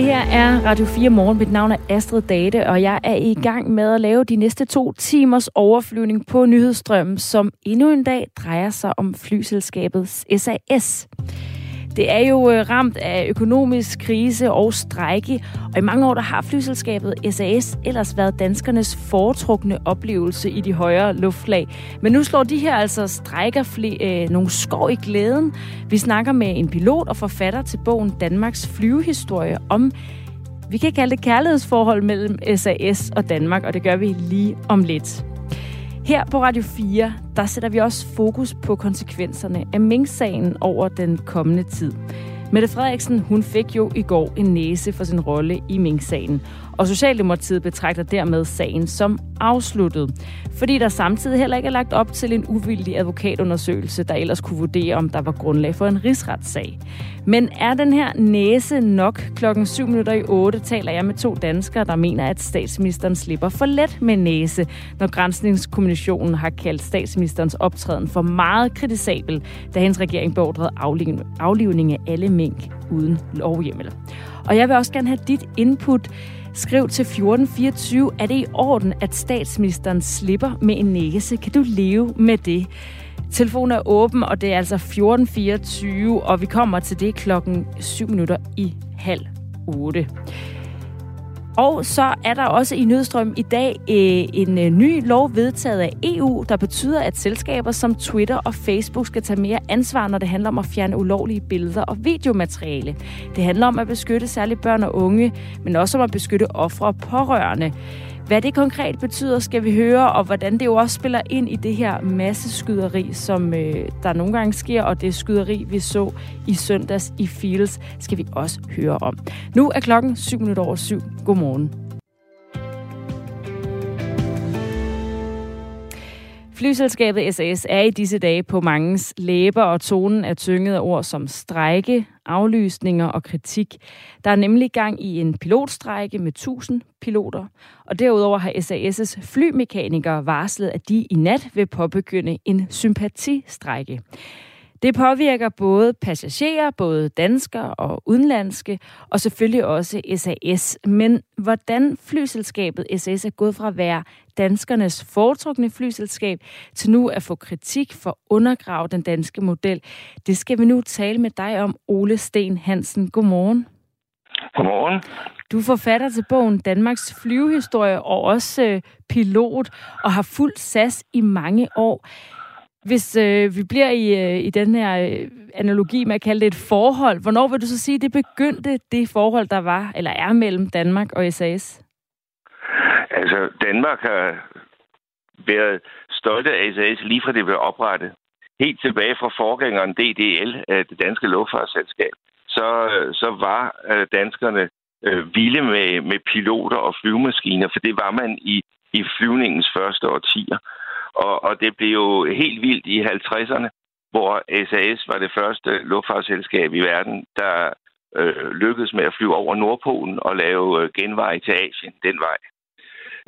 Det her er Radio 4 Morgen. Mit navn er Astrid Date, og jeg er i gang med at lave de næste to timers overflyvning på nyhedsstrømmen, som endnu en dag drejer sig om flyselskabet SAS. Det er jo øh, ramt af økonomisk krise og strejke, og i mange år der har flyselskabet SAS ellers været danskernes foretrukne oplevelse i de højere luftlag. Men nu slår de her altså strækker fl- øh, nogle skov i glæden. Vi snakker med en pilot og forfatter til bogen Danmarks flyvehistorie om vi kan kalde det kærlighedsforhold mellem SAS og Danmark, og det gør vi lige om lidt. Her på Radio 4, der sætter vi også fokus på konsekvenserne af Mink-sagen over den kommende tid. Mette Frederiksen, hun fik jo i går en næse for sin rolle i Mink-sagen, og Socialdemokratiet betragter dermed sagen som afsluttet, fordi der samtidig heller ikke er lagt op til en uvildig advokatundersøgelse, der ellers kunne vurdere, om der var grundlag for en rigsretssag. Men er den her næse nok? Klokken 7 minutter i 8 taler jeg med to danskere, der mener, at statsministeren slipper for let med næse, når Grænsningskommissionen har kaldt statsministerens optræden for meget kritisabel, da hendes regering beordrede aflivning af alle mink uden lovhjemmel. Og jeg vil også gerne have dit input. Skriv til 1424, er det i orden, at statsministeren slipper med en næse? Kan du leve med det? Telefonen er åben, og det er altså 1424, og vi kommer til det klokken 7 minutter i halv 8. Og så er der også i Nødstrøm i dag øh, en øh, ny lov vedtaget af EU, der betyder, at selskaber som Twitter og Facebook skal tage mere ansvar, når det handler om at fjerne ulovlige billeder og videomateriale. Det handler om at beskytte særligt børn og unge, men også om at beskytte ofre og pårørende. Hvad det konkret betyder, skal vi høre, og hvordan det jo også spiller ind i det her masseskyderi, som øh, der nogle gange sker, og det skyderi, vi så i søndags i Fields, skal vi også høre om. Nu er klokken 7 minutter over 7. Godmorgen. Flyselskabet SAS er i disse dage på mangens læber, og tonen er tynget af ord som strejke, aflysninger og kritik. Der er nemlig gang i en pilotstrejke med 1000 piloter, og derudover har SAS' flymekanikere varslet, at de i nat vil påbegynde en sympatistrække. Det påvirker både passagerer, både danskere og udenlandske, og selvfølgelig også SAS. Men hvordan flyselskabet SAS er gået fra at være danskernes foretrukne flyselskab til nu at få kritik for at undergrave den danske model, det skal vi nu tale med dig om, Ole Sten Hansen. Godmorgen. Godmorgen. Du er forfatter til bogen Danmarks flyvehistorie og også øh, pilot og har fulgt SAS i mange år. Hvis øh, vi bliver i, øh, i den her øh, analogi med at kalde det et forhold, hvornår vil du så sige, det begyndte det forhold, der var, eller er mellem Danmark og SAS? Altså, Danmark har været stolte af SAS lige fra det blev oprettet. Helt tilbage fra forgængeren DDL, øh, det danske luftfartsselskab, så, øh, så var øh, danskerne øh, vilde med, med piloter og flyvemaskiner, for det var man i, i flyvningens første årtier. Og, og det blev jo helt vildt i 50'erne, hvor SAS var det første luftfartsselskab i verden, der øh, lykkedes med at flyve over Nordpolen og lave øh, genvej til Asien den vej.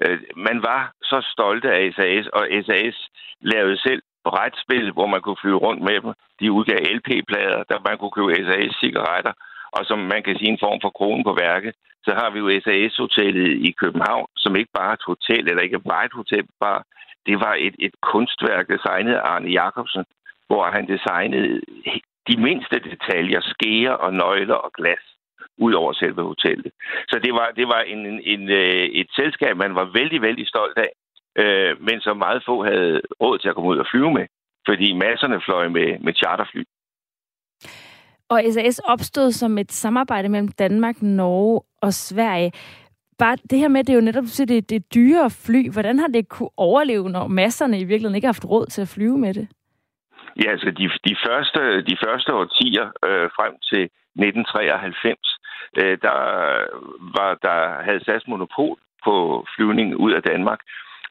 Øh, man var så stolte af SAS, og SAS lavede selv brætspil, hvor man kunne flyve rundt med dem. De udgav LP-plader, der man kunne købe SAS-cigaretter, og som man kan sige en form for kronen på værket, så har vi jo SAS-hotellet i København, som ikke bare er et hotel, eller ikke bare et hotel, bare det var et, et kunstværk designet af Arne Jacobsen, hvor han designede de mindste detaljer, skære og nøgler og glas ud over selve hotellet. Så det var, det var en, en, en, øh, et selskab, man var vældig, vældig stolt af, øh, men som meget få havde råd til at komme ud og flyve med, fordi masserne fløj med, med charterfly. Og SAS opstod som et samarbejde mellem Danmark, Norge og Sverige bare det her med, det er jo netop det, det, det dyre fly. Hvordan har det kunne overleve, når masserne i virkeligheden ikke har haft råd til at flyve med det? Ja, altså de, de, første, de første årtier øh, frem til 1993, øh, der, var, der havde SAS monopol på flyvning ud af Danmark.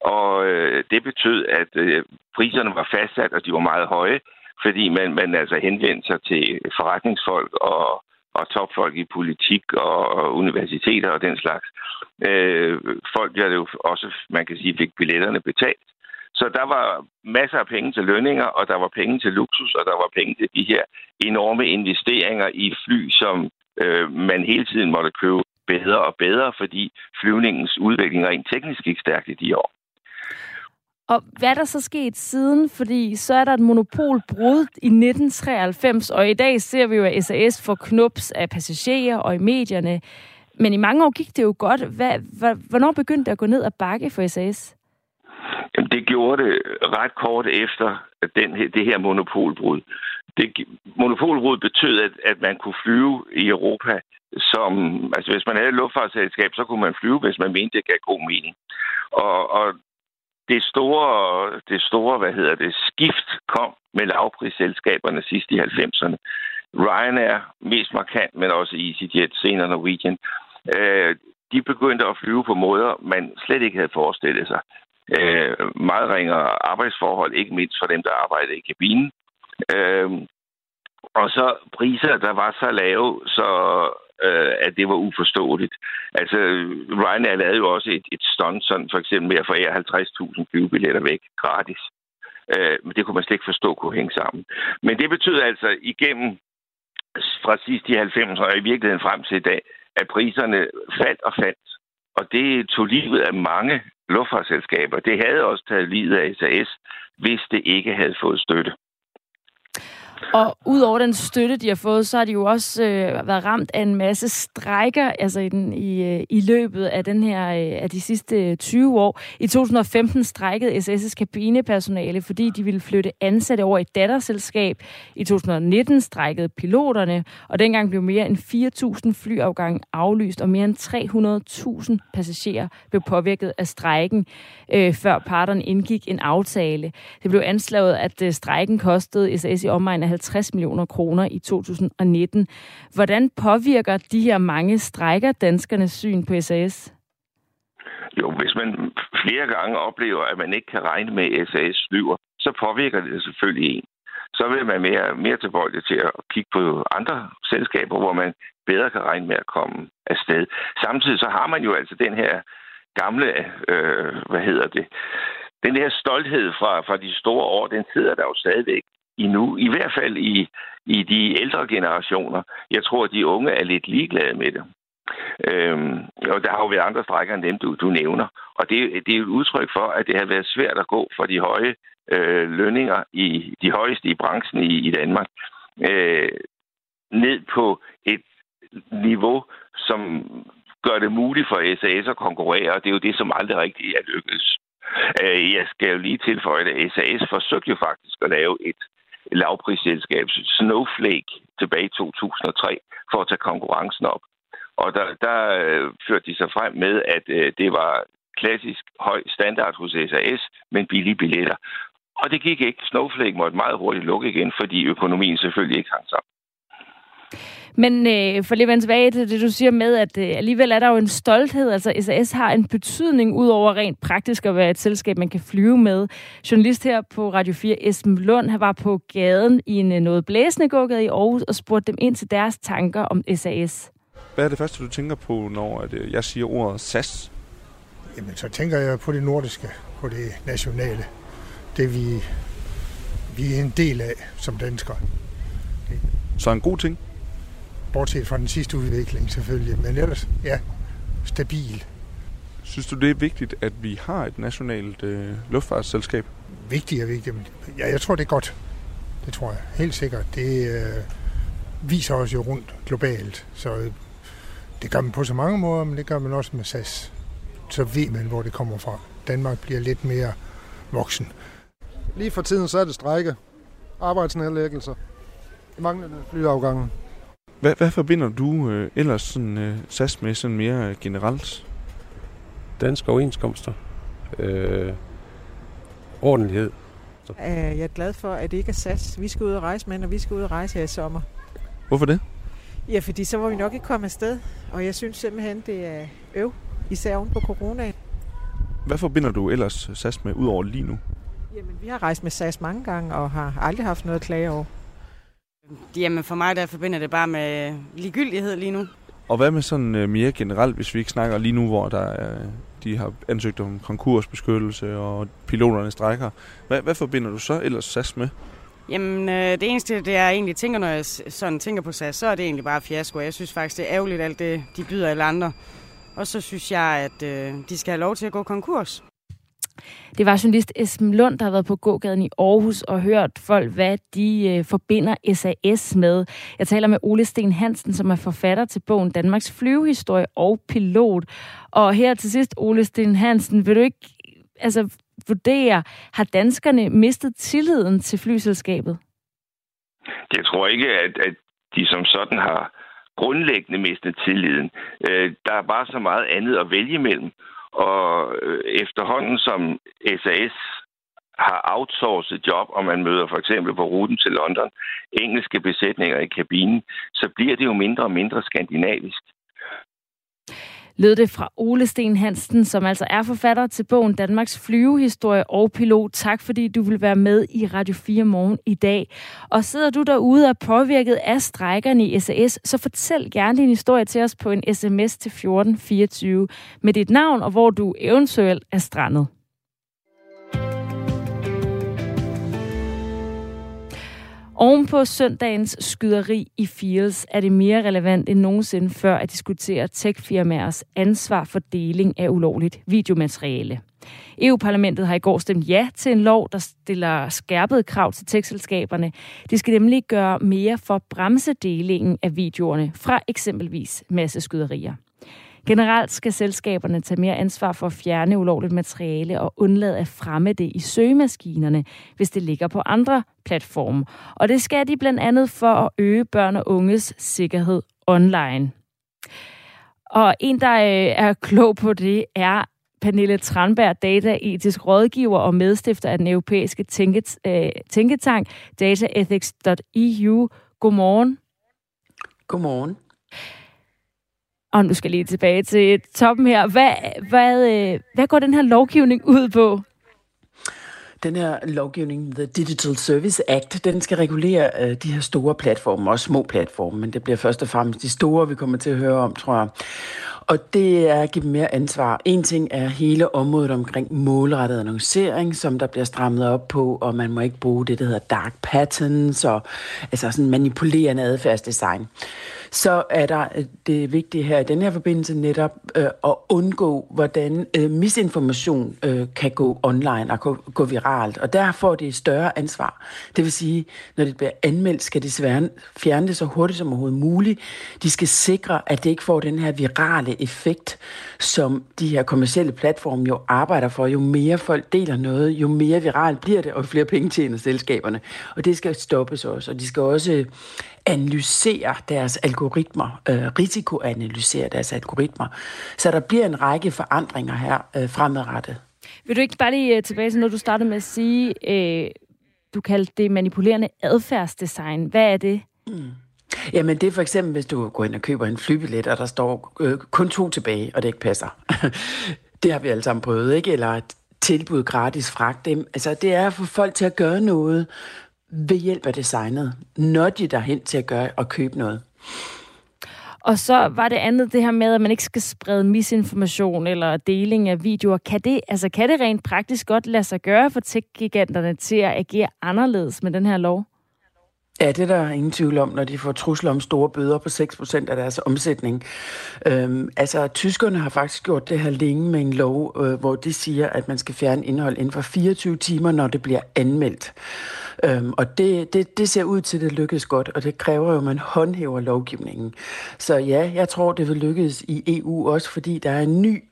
Og øh, det betød, at øh, priserne var fastsat, og de var meget høje, fordi man, man altså henvendte sig til forretningsfolk og og topfolk i politik og universiteter og den slags. Øh, folk, der jo også, man kan sige, fik billetterne betalt. Så der var masser af penge til lønninger, og der var penge til luksus, og der var penge til de her enorme investeringer i fly, som øh, man hele tiden måtte købe bedre og bedre, fordi flyvningens udvikling rent teknisk gik stærkt i de år. Og hvad er der så sket siden? Fordi så er der et monopolbrud i 1993, og i dag ser vi jo, at SAS får knups af passagerer og i medierne. Men i mange år gik det jo godt. Hvad, hvornår begyndte det at gå ned ad bakke for SAS? Jamen, det gjorde det ret kort efter den her, det her monopolbrud. Det, monopolbrud betød, at, at man kunne flyve i Europa som... Altså, hvis man havde et luftfartsselskab, så kunne man flyve, hvis man mente, det gav god mening. Og, og det store, det store, hvad hedder det, skift kom med lavprisselskaberne sidst i 90'erne. Ryanair mest markant, men også EasyJet, senere Norwegian. Øh, de begyndte at flyve på måder, man slet ikke havde forestillet sig. Øh, meget ringere arbejdsforhold, ikke mindst for dem, der arbejdede i kabinen. Øh, og så priser, der var så lave, så øh, at det var uforståeligt. Altså, Ryanair lavede jo også et, et stunt, sådan for eksempel med at forære 50.000 flyvebilletter væk gratis. Øh, men det kunne man slet ikke forstå kunne hænge sammen. Men det betød altså igennem fra sidst i 90'erne og i virkeligheden frem til i dag, at priserne faldt og faldt. Og det tog livet af mange luftfartsselskaber. Det havde også taget livet af SAS, hvis det ikke havde fået støtte. Og udover den støtte, de har fået, så har de jo også øh, været ramt af en masse strejker altså i, den, i, øh, i løbet af, den her, øh, af de sidste øh, 20 år. I 2015 strejkede SS's kabinepersonale, fordi de ville flytte ansatte over i et datterselskab. I 2019 strejkede piloterne, og dengang blev mere end 4.000 flyafgange aflyst, og mere end 300.000 passagerer blev påvirket af strejken, øh, før parterne indgik en aftale. Det blev anslået, at øh, strejken kostede SS i omegn af 50 millioner kroner i 2019. Hvordan påvirker de her mange strækker danskernes syn på SAS? Jo, hvis man flere gange oplever, at man ikke kan regne med, at SAS flyver, så påvirker det selvfølgelig en. Så vil man mere, mere tilbøjelig til at kigge på andre selskaber, hvor man bedre kan regne med at komme afsted. Samtidig så har man jo altså den her gamle, øh, hvad hedder det, den her stolthed fra, fra de store år, den sidder der jo stadigvæk endnu. I hvert fald i, i de ældre generationer. Jeg tror, at de unge er lidt ligeglade med det. Øhm, og der har jo været andre strækker end dem, du, du nævner. Og det, det er et udtryk for, at det har været svært at gå for de høje øh, lønninger, i de højeste i branchen i, i Danmark, øh, ned på et niveau, som gør det muligt for SAS at konkurrere, og det er jo det, som aldrig rigtig er lykkedes. Øh, jeg skal jo lige tilføje, at SAS forsøgte jo faktisk at lave et lavprisselskab, Snowflake, tilbage i 2003, for at tage konkurrencen op. Og der, der øh, førte de sig frem med, at øh, det var klassisk høj standard hos SAS, men billige billetter. Og det gik ikke. Snowflake måtte meget hurtigt lukke igen, fordi økonomien selvfølgelig ikke hang sammen. Men øh, for lige at vende tilbage til det, du siger med, at øh, alligevel er der jo en stolthed. Altså SAS har en betydning ud over rent praktisk at være et selskab, man kan flyve med. Journalist her på Radio 4, Esben Lund, han var på gaden i en øh, noget blæsende gågade i Aarhus og spurgte dem ind til deres tanker om SAS. Hvad er det første, du tænker på, når øh, jeg siger ordet SAS? Jamen, så tænker jeg på det nordiske, på det nationale. Det vi, vi er en del af som danskere. Så en god ting? Bortset fra den sidste udvikling selvfølgelig, men ellers, ja, stabil. Synes du, det er vigtigt, at vi har et nationalt øh, luftfartsselskab? Vigtigt er vigtigt, men ja, jeg tror, det er godt. Det tror jeg helt sikkert. Det øh, viser os jo rundt globalt, så øh, det gør man på så mange måder, men det gør man også med SAS. Så ved man, hvor det kommer fra. Danmark bliver lidt mere voksen. Lige for tiden så er det strække, arbejdsnedlæggelser, manglende flyafgange. Hvad, hvad forbinder du øh, ellers sådan, øh, SAS med sådan mere generelt? Danske overenskomster. Øh, ordentlighed. Så. Øh, jeg er glad for, at det ikke er SAS. Vi skal ud og rejse med, og vi skal ud og rejse her i sommer. Hvorfor det? Ja, fordi så var vi nok ikke kommet afsted. Og jeg synes simpelthen, det er øv, især oven på coronaen. Hvad forbinder du ellers SAS med, udover lige nu? Jamen, vi har rejst med SAS mange gange, og har aldrig haft noget at klage over. Jamen for mig der forbinder det bare med ligegyldighed lige nu. Og hvad med sådan øh, mere generelt, hvis vi ikke snakker lige nu, hvor der er, de har ansøgt om konkursbeskyttelse og piloterne strækker. Hvad, hvad forbinder du så ellers SAS med? Jamen, øh, det eneste, det jeg egentlig tænker, når jeg sådan tænker på SAS, så er det egentlig bare fiasko. Jeg synes faktisk, det er ærgerligt, alt det, de byder alle andre. Og så synes jeg, at øh, de skal have lov til at gå konkurs. Det var journalist Esben Lund, der har været på gågaden i Aarhus og hørt folk, hvad de øh, forbinder SAS med. Jeg taler med Ole Sten Hansen, som er forfatter til bogen Danmarks flyvehistorie og pilot. Og her til sidst, Ole Sten Hansen, vil du ikke altså, vurdere, har danskerne mistet tilliden til flyselskabet? Jeg tror ikke, at, at de som sådan har grundlæggende mistet tilliden. Øh, der er bare så meget andet at vælge imellem. Og øh, efterhånden som SAS har outsourcet job, og man møder for eksempel på ruten til London engelske besætninger i kabinen, så bliver det jo mindre og mindre skandinavisk lød det fra Ole Sten Hansen, som altså er forfatter til bogen Danmarks flyvehistorie og pilot. Tak fordi du vil være med i Radio 4 morgen i dag. Og sidder du derude og påvirket af strækkerne i SAS, så fortæl gerne din historie til os på en sms til 1424 med dit navn og hvor du eventuelt er strandet. Oven på søndagens skyderi i Fields er det mere relevant end nogensinde før at diskutere techfirmaers ansvar for deling af ulovligt videomateriale. EU-parlamentet har i går stemt ja til en lov, der stiller skærpede krav til tekstselskaberne. De skal nemlig gøre mere for at bremse delingen af videoerne fra eksempelvis masseskyderier. Generelt skal selskaberne tage mere ansvar for at fjerne ulovligt materiale og undlade at fremme det i søgemaskinerne, hvis det ligger på andre platforme. Og det skal de blandt andet for at øge børn og unges sikkerhed online. Og en, der øh, er klog på det, er Pernille Tranberg, dataetisk rådgiver og medstifter af den europæiske øh, tænketank dataethics.eu. Godmorgen. Godmorgen. Og nu skal jeg lige tilbage til toppen her. Hvad, hvad, øh, hvad går den her lovgivning ud på? Den her lovgivning, The Digital Service Act, den skal regulere øh, de her store platforme, også små platforme, men det bliver først og fremmest de store, vi kommer til at høre om, tror jeg. Og det er at give dem mere ansvar. En ting er hele området omkring målrettet annoncering, som der bliver strammet op på, og man må ikke bruge det, der hedder dark patterns, og altså sådan manipulerende adfærdsdesign så er der øh, det vigtige her i den her forbindelse netop øh, at undgå, hvordan øh, misinformation øh, kan gå online og gå, gå viralt. Og der får det et større ansvar. Det vil sige, når det bliver anmeldt, skal de fjerne det så hurtigt som overhovedet muligt. De skal sikre, at det ikke får den her virale effekt, som de her kommersielle platforme jo arbejder for. Jo mere folk deler noget, jo mere viralt bliver det, og flere penge tjener selskaberne. Og det skal stoppes også. Og de skal også analysere deres algoritmer, øh, risikoanalysere deres algoritmer. Så der bliver en række forandringer her øh, fremadrettet. Vil du ikke bare lige øh, tilbage til noget, du startede med at sige, øh, du kaldte det manipulerende adfærdsdesign. Hvad er det? Mm. Jamen det er for eksempel, hvis du går ind og køber en flybillet, og der står øh, kun to tilbage, og det ikke passer. det har vi alle sammen prøvet, ikke? Eller tilbud gratis fragt. Altså det er at få folk til at gøre noget, ved hjælp af designet, når de derhen til at gøre og købe noget. Og så var det andet det her med, at man ikke skal sprede misinformation eller deling af videoer. Kan det, altså, kan det rent praktisk godt lade sig gøre for tech-giganterne til at agere anderledes med den her lov? Ja, det er der ingen tvivl om, når de får trusler om store bøder på 6% af deres omsætning. Øhm, altså, tyskerne har faktisk gjort det her længe med en lov, øh, hvor de siger, at man skal fjerne indhold inden for 24 timer, når det bliver anmeldt. Øhm, og det, det, det ser ud til, at det lykkes godt, og det kræver jo, at man håndhæver lovgivningen. Så ja, jeg tror, det vil lykkes i EU også, fordi der er en ny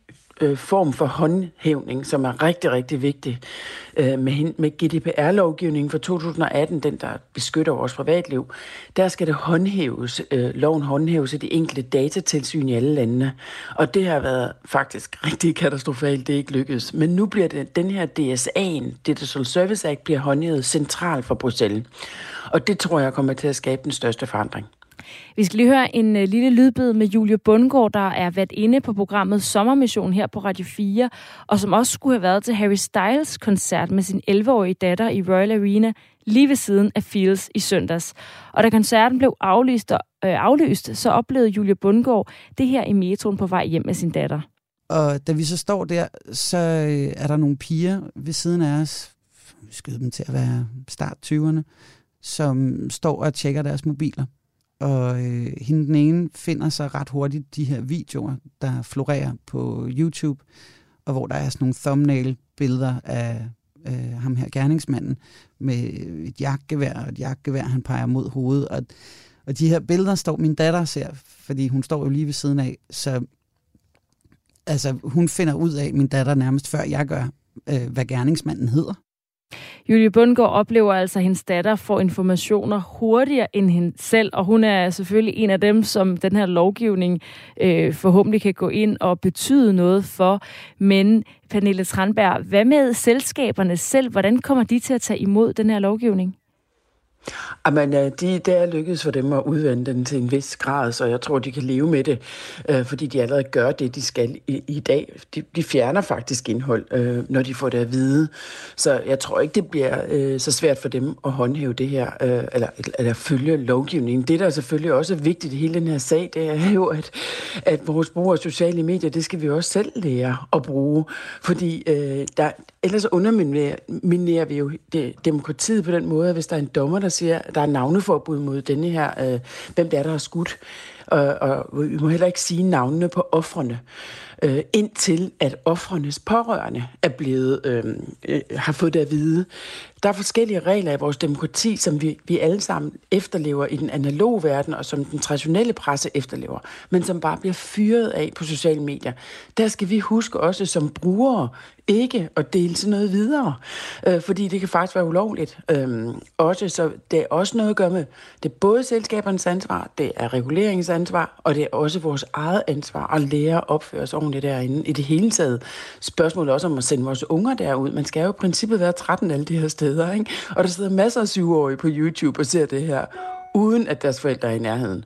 øh, form for håndhævning, som er rigtig, rigtig vigtig. Øh, med, med GDPR-lovgivningen fra 2018, den der beskytter vores privatliv, der skal det håndhæves, øh, loven håndhæves af de enkelte datatilsyn i alle landene. Og det har været faktisk rigtig katastrofalt, det er ikke lykkedes. Men nu bliver det, den her DSA'en, Digital Service Act, bliver håndhævet centralt for Bruxelles. Og det tror jeg kommer til at skabe den største forandring. Vi skal lige høre en øh, lille lydbid med Julie Bundgaard, der er været inde på programmet Sommermission her på Radio 4, og som også skulle have været til Harry Styles koncert med sin 11-årige datter i Royal Arena lige ved siden af Fields i søndags. Og da koncerten blev aflyst, og, øh, aflyst så oplevede Julie Bundgaard det her i metroen på vej hjem med sin datter. Og da vi så står der, så øh, er der nogle piger ved siden af os, vi skyder dem til at være start 20'erne, som står og tjekker deres mobiler. Og øh, hende den ene finder så ret hurtigt de her videoer, der florerer på YouTube, og hvor der er sådan nogle thumbnail-billeder af øh, ham her gerningsmanden med et jagtgevær, og et jagtgevær, han peger mod hovedet. Og, og de her billeder står min datter ser, fordi hun står jo lige ved siden af, så altså, hun finder ud af, min datter nærmest før jeg gør, øh, hvad gerningsmanden hedder. Julie Bundgaard oplever altså, at hendes datter får informationer hurtigere end hende selv, og hun er selvfølgelig en af dem, som den her lovgivning øh, forhåbentlig kan gå ind og betyde noget for. Men Pernille Tranberg, hvad med selskaberne selv? Hvordan kommer de til at tage imod den her lovgivning? Jamen, øh, de, det er lykkedes for dem at udvende den til en vis grad, så jeg tror, de kan leve med det, øh, fordi de allerede gør det, de skal i, i dag. De, de fjerner faktisk indhold, øh, når de får det at vide. Så jeg tror ikke, det bliver øh, så svært for dem at håndhæve det her, øh, eller, eller følge lovgivningen. Det, der er selvfølgelig også vigtigt i hele den her sag, det er jo, at, at vores brug af sociale medier, det skal vi også selv lære at bruge, fordi øh, der, ellers underminerer vi jo det, demokratiet på den måde, hvis der er en dommer, der siger, at der er navneforbud mod denne her, øh, hvem det er, der har skudt, og, og vi må heller ikke sige navnene på offrene øh, indtil at offrenes pårørende er blevet, øh, øh, har fået det at vide. Der er forskellige regler i vores demokrati, som vi, vi alle sammen efterlever i den analoge verden, og som den traditionelle presse efterlever, men som bare bliver fyret af på sociale medier. Der skal vi huske også som brugere ikke at dele sådan noget videre, øh, fordi det kan faktisk være ulovligt. Øh, også, så det er også noget at gøre med, det er både selskabernes ansvar, det er reguleringens ansvar, og det er også vores eget ansvar at lære at opføre os ordentligt derinde. I det hele taget spørgsmålet også om at sende vores unger derud. Man skal jo i princippet være 13 alle de her steder, ikke? Og der sidder masser af syvårige på YouTube og ser det her, uden at deres forældre er i nærheden.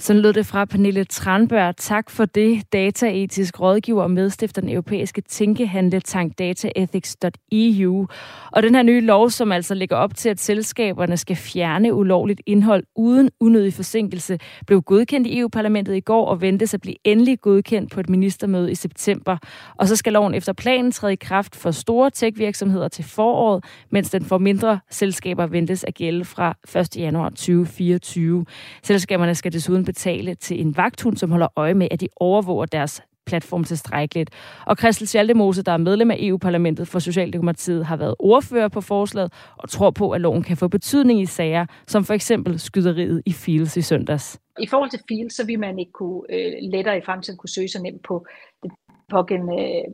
Sådan lød det fra Pernille Tranberg. Tak for det. Dataetisk rådgiver og medstifter den europæiske tænkehandletank dataethics.eu. Og den her nye lov, som altså ligger op til, at selskaberne skal fjerne ulovligt indhold uden unødig forsinkelse, blev godkendt i EU-parlamentet i går og ventes at blive endelig godkendt på et ministermøde i september. Og så skal loven efter planen træde i kraft for store tech-virksomheder til foråret, mens den for mindre selskaber ventes at gælde fra 1. januar 2024. Selskaberne skal desuden betale til en vagthund, som holder øje med, at de overvåger deres platform tilstrækkeligt. Og Christel Schaldemose, der er medlem af EU-parlamentet for Socialdemokratiet, har været ordfører på forslaget og tror på, at loven kan få betydning i sager, som for eksempel skyderiet i Fields i søndags. I forhold til Fields, så vil man ikke kunne øh, lettere i fremtiden kunne søge sig nemt på den pågældende øh,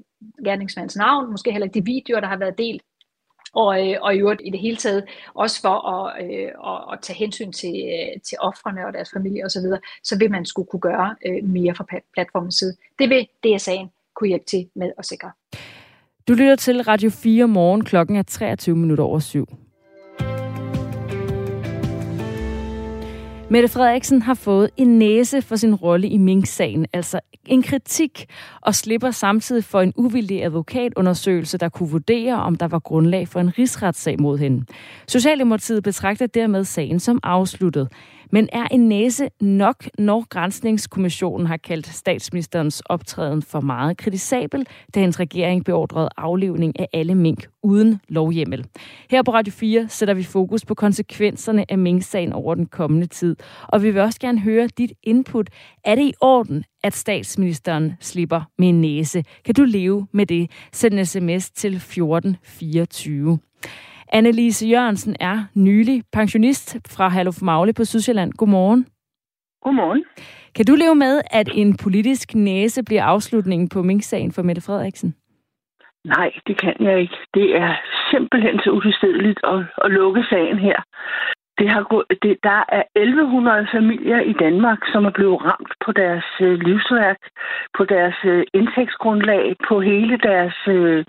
gerningsmands navn, måske heller ikke de videoer, der har været delt og, øh, og i øvrigt i det hele taget også for at, øh, at, at tage hensyn til, øh, til offrene og deres familie osv., så, videre, så vil man skulle kunne gøre øh, mere fra platformens side. Det vil DSA'en kunne hjælpe til med at sikre. Du lytter til Radio 4 morgen. Klokken er 23 minutter over syv. Mette Frederiksen har fået en næse for sin rolle i Mink-sagen, altså en kritik, og slipper samtidig for en uvildig advokatundersøgelse, der kunne vurdere, om der var grundlag for en rigsretssag mod hende. Socialdemokratiet betragter dermed sagen som afsluttet. Men er en næse nok, når Grænsningskommissionen har kaldt statsministerens optræden for meget kritisabel, da hendes regering beordrede aflivning af alle mink uden lovhjemmel? Her på Radio 4 sætter vi fokus på konsekvenserne af mink-sagen over den kommende tid. Og vi vil også gerne høre dit input. Er det i orden, at statsministeren slipper med en næse? Kan du leve med det? Send en sms til 1424. Annelise Jørgensen er nylig pensionist fra Herluf Magle på Sydsjælland. Godmorgen. Godmorgen. Kan du leve med, at en politisk næse bliver afslutningen på Mink-sagen for Mette Frederiksen? Nej, det kan jeg ikke. Det er simpelthen så utilstedeligt at, at lukke sagen her. Det har, det, der er 1100 familier i Danmark, som er blevet ramt på deres øh, livsværk, på deres øh, indtægtsgrundlag, på hele deres øh,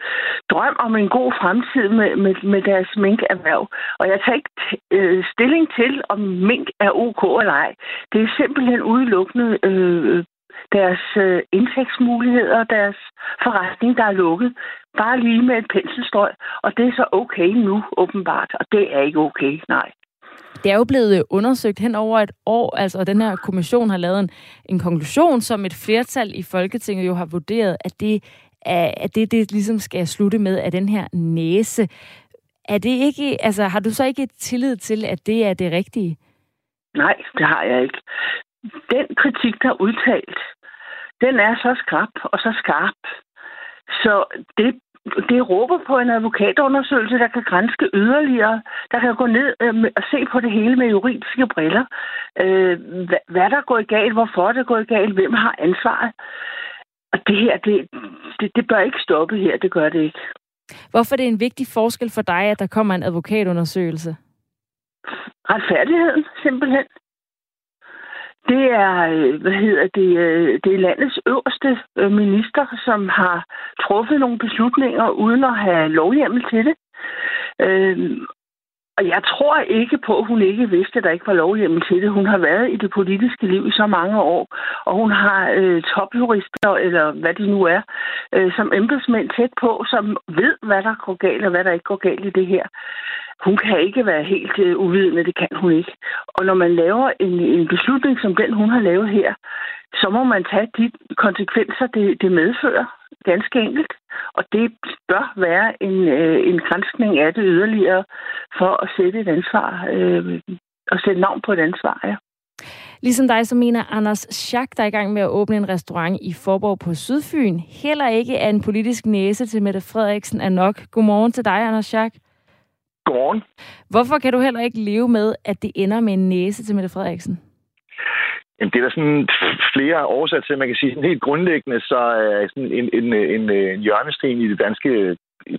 drøm om en god fremtid med, med, med deres minkerhverv. Og jeg tager ikke øh, stilling til, om mink er ok eller ej. Det er simpelthen udelukkende øh, deres øh, indtægtsmuligheder, deres forretning, der er lukket. Bare lige med et penselstrøg. Og det er så okay nu, åbenbart. Og det er ikke okay, nej. Det er jo blevet øh, undersøgt hen over et år, altså den her kommission har lavet en, en konklusion, som et flertal i Folketinget jo har vurderet, at det, at det, det ligesom skal slutte med, at den her næse Er det ikke, altså, har du så ikke tillid til, at det er det rigtige? Nej, det har jeg ikke. Den kritik, der er udtalt, den er så skarp og så skarp. Så det, det råber på en advokatundersøgelse, der kan grænske yderligere, der kan gå ned øh, og se på det hele med juridiske briller. Øh, hvad, der går galt, hvorfor det går galt, hvem har ansvaret. Og det her, det, det, det bør ikke stoppe her, det gør det ikke. Hvorfor er det en vigtig forskel for dig, at der kommer en advokatundersøgelse? Retfærdigheden, simpelthen. Det er, øh, hvad hedder det, øh, det er landets øverste øh, minister, som har truffet nogle beslutninger uden at have lovhjemmel til det. Øhm, og jeg tror ikke på, at hun ikke vidste, at der ikke var lovhjemmel til det. Hun har været i det politiske liv i så mange år, og hun har øh, topjurister, eller hvad de nu er, øh, som embedsmænd tæt på, som ved, hvad der går galt, og hvad der ikke går galt i det her. Hun kan ikke være helt øh, uvidende, det kan hun ikke. Og når man laver en, en beslutning som den, hun har lavet her, så må man tage de konsekvenser, det, det medfører, ganske enkelt. Og det bør være en, øh, en grænskning af det yderligere for at sætte et ansvar, øh, og sætte navn på et ansvar, ja. Ligesom dig, så mener Anders Schack, der er i gang med at åbne en restaurant i Forborg på Sydfyn, heller ikke er en politisk næse til Mette Frederiksen er nok. Godmorgen til dig, Anders Schack. Godmorgen. Hvorfor kan du heller ikke leve med, at det ender med en næse til Mette Frederiksen? Jamen, det er der sådan flere årsager til. Man kan sige, sådan helt grundlæggende, så er sådan en, en, en, en hjørnesten i det danske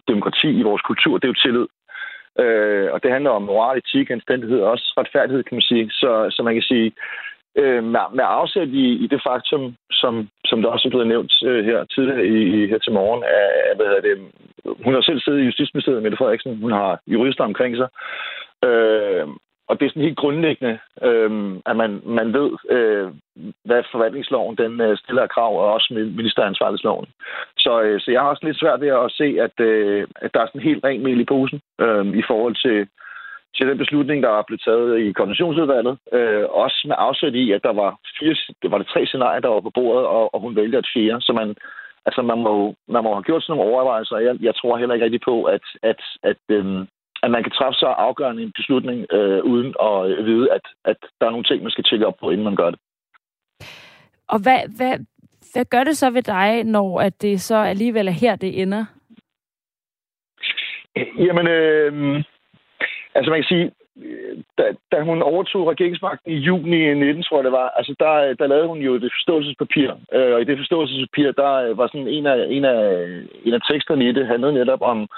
demokrati, i vores kultur, det er jo tillid. Øh, og det handler om moral, etik, anstændighed og også retfærdighed, kan man sige. Så, så man kan sige, øh, med, med afsæt i, i det faktum, som, som der også er blevet nævnt øh, her tidligere i, i, her til morgen, at, hvad hedder det, hun har selv siddet i Justitsministeriet, Mette Frederiksen, hun har jurister omkring sig, øh, og det er sådan helt grundlæggende, øh, at man, man ved, øh, hvad forvaltningsloven den øh, stiller af krav, og også ministeransvarlighedsloven. Så, øh, så jeg har også lidt svært ved at se, at, øh, at der er sådan helt ren mel i posen øh, i forhold til, til den beslutning, der er blevet taget i koordinationsudvalget. Øh, også med afsæt i, at der var, fire, det var det tre scenarier, der var på bordet, og, og hun vælger et fire. Så man, altså man, må, man må have gjort sådan nogle overvejelser. Jeg, jeg tror heller ikke rigtig på, at, at, at, øh, at man kan træffe så afgørende en beslutning, øh, uden at vide, at, at der er nogle ting, man skal tjekke op på, inden man gør det. Og hvad, hvad, hvad gør det så ved dig, når at det så alligevel er her, det ender? Jamen, øh, altså man kan sige, da, da hun overtog regeringsmagten i juni 19, tror jeg det var, altså der, der lavede hun jo det forståelsespapir, øh, og i det forståelsespapir, der øh, var sådan en af, en af, en af teksterne i det, handlede netop om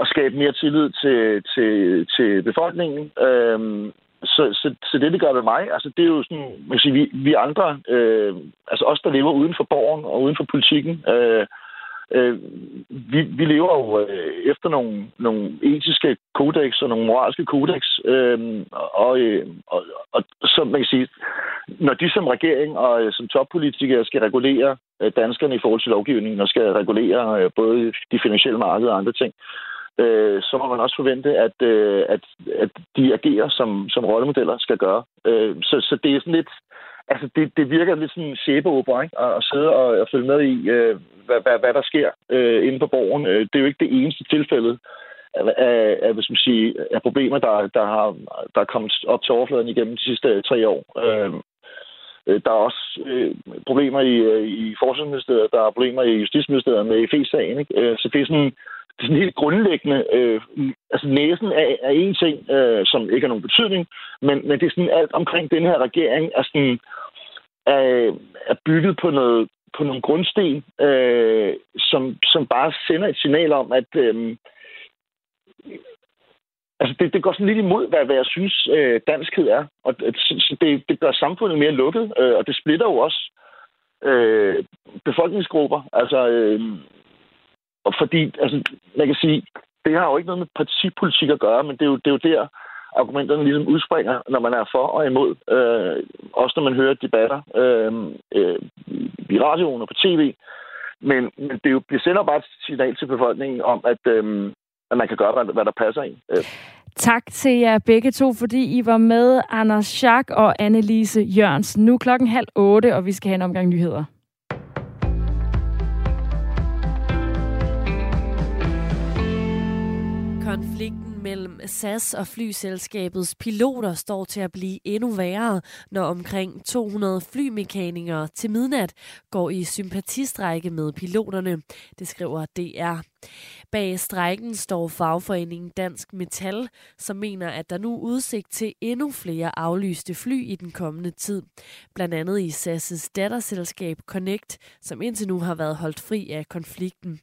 at skabe mere tillid til, til, til befolkningen. Øh, så, så, så det, det gør ved mig, altså det er jo sådan, man kan sige, vi, vi andre, øh, altså os, der lever uden for borgen og uden for politikken, øh, øh, vi, vi lever jo øh, efter nogle, nogle etiske kodex og nogle moralske kodex, øh, og, øh, og, og så man kan sige, når de som regering og øh, som toppolitikere skal regulere øh, danskerne i forhold til lovgivningen, og skal regulere øh, både de finansielle markeder og andre ting, øh, så må man også forvente, at, øh, at, at de agerer, som, som rollemodeller skal gøre. Øh, så, så det er sådan lidt... Altså, det, det virker lidt sådan en sæbeopera, ikke? At, at sidde og at følge med i, øh, hvad, hvad, hvad der sker øh, inde på borgen. Øh, det er jo ikke det eneste tilfælde af, af, af, man sige, af problemer, der, der, har, der er kommet op til overfladen igennem de sidste øh, tre år. Øh, øh, der er også øh, problemer i, i Forsvarsministeriet, der er problemer i Justitsministeriet med FE-sagen. Ikke? Så det er sådan det er sådan helt grundlæggende. Øh, altså næsen er, er en ting, øh, som ikke har nogen betydning, men, men det er sådan alt omkring den her regering er sådan er, er bygget på noget på nogle grundsten, øh, som, som bare sender et signal om, at øh, altså det, det går sådan lidt imod, hvad, hvad jeg synes, øh, danskhed er. Og det, det gør samfundet mere lukket, øh, og det splitter jo også øh, befolkningsgrupper. Altså, øh, og fordi, altså, man kan sige, det har jo ikke noget med partipolitik at gøre, men det er jo, det er jo der, argumenterne ligesom udspringer, når man er for og imod. Øh, også når man hører debatter øh, øh, i radioen og på tv. Men, men det, jo, det sender bare et signal til befolkningen om, at, øh, at man kan gøre, hvad, hvad der passer ind. Øh. Tak til jer begge to, fordi I var med, Anders Schack og Annelise Jørgensen. Nu klokken halv otte, og vi skal have en omgang nyheder. Konflikten mellem SAS og flyselskabets piloter står til at blive endnu værre, når omkring 200 flymekanikere til midnat går i sympatistrække med piloterne. Det skriver DR. Bag strækken står fagforeningen Dansk Metal, som mener, at der nu er udsigt til endnu flere aflyste fly i den kommende tid. Blandt andet i SAS' datterselskab Connect, som indtil nu har været holdt fri af konflikten.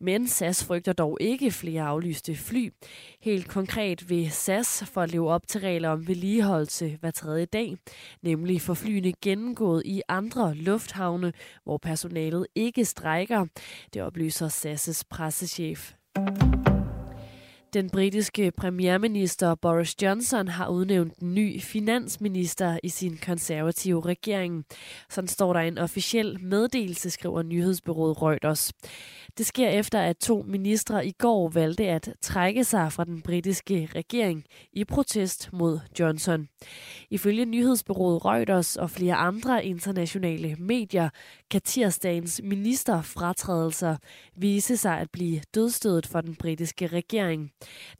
Men SAS frygter dog ikke flere aflyste fly. Helt konkret vil SAS for at leve op til regler om vedligeholdelse hver tredje dag, nemlig for flyene gennemgået i andre lufthavne, hvor personalet ikke strækker. Det oplyser SAS' pressechef. Den britiske premierminister Boris Johnson har udnævnt en ny finansminister i sin konservative regering. Sådan står der en officiel meddelelse, skriver nyhedsbyrået Reuters. Det sker efter, at to ministre i går valgte at trække sig fra den britiske regering i protest mod Johnson. Ifølge nyhedsbyrået Reuters og flere andre internationale medier kan tirsdagens ministerfratrædelser vise sig at blive dødstødet for den britiske regering.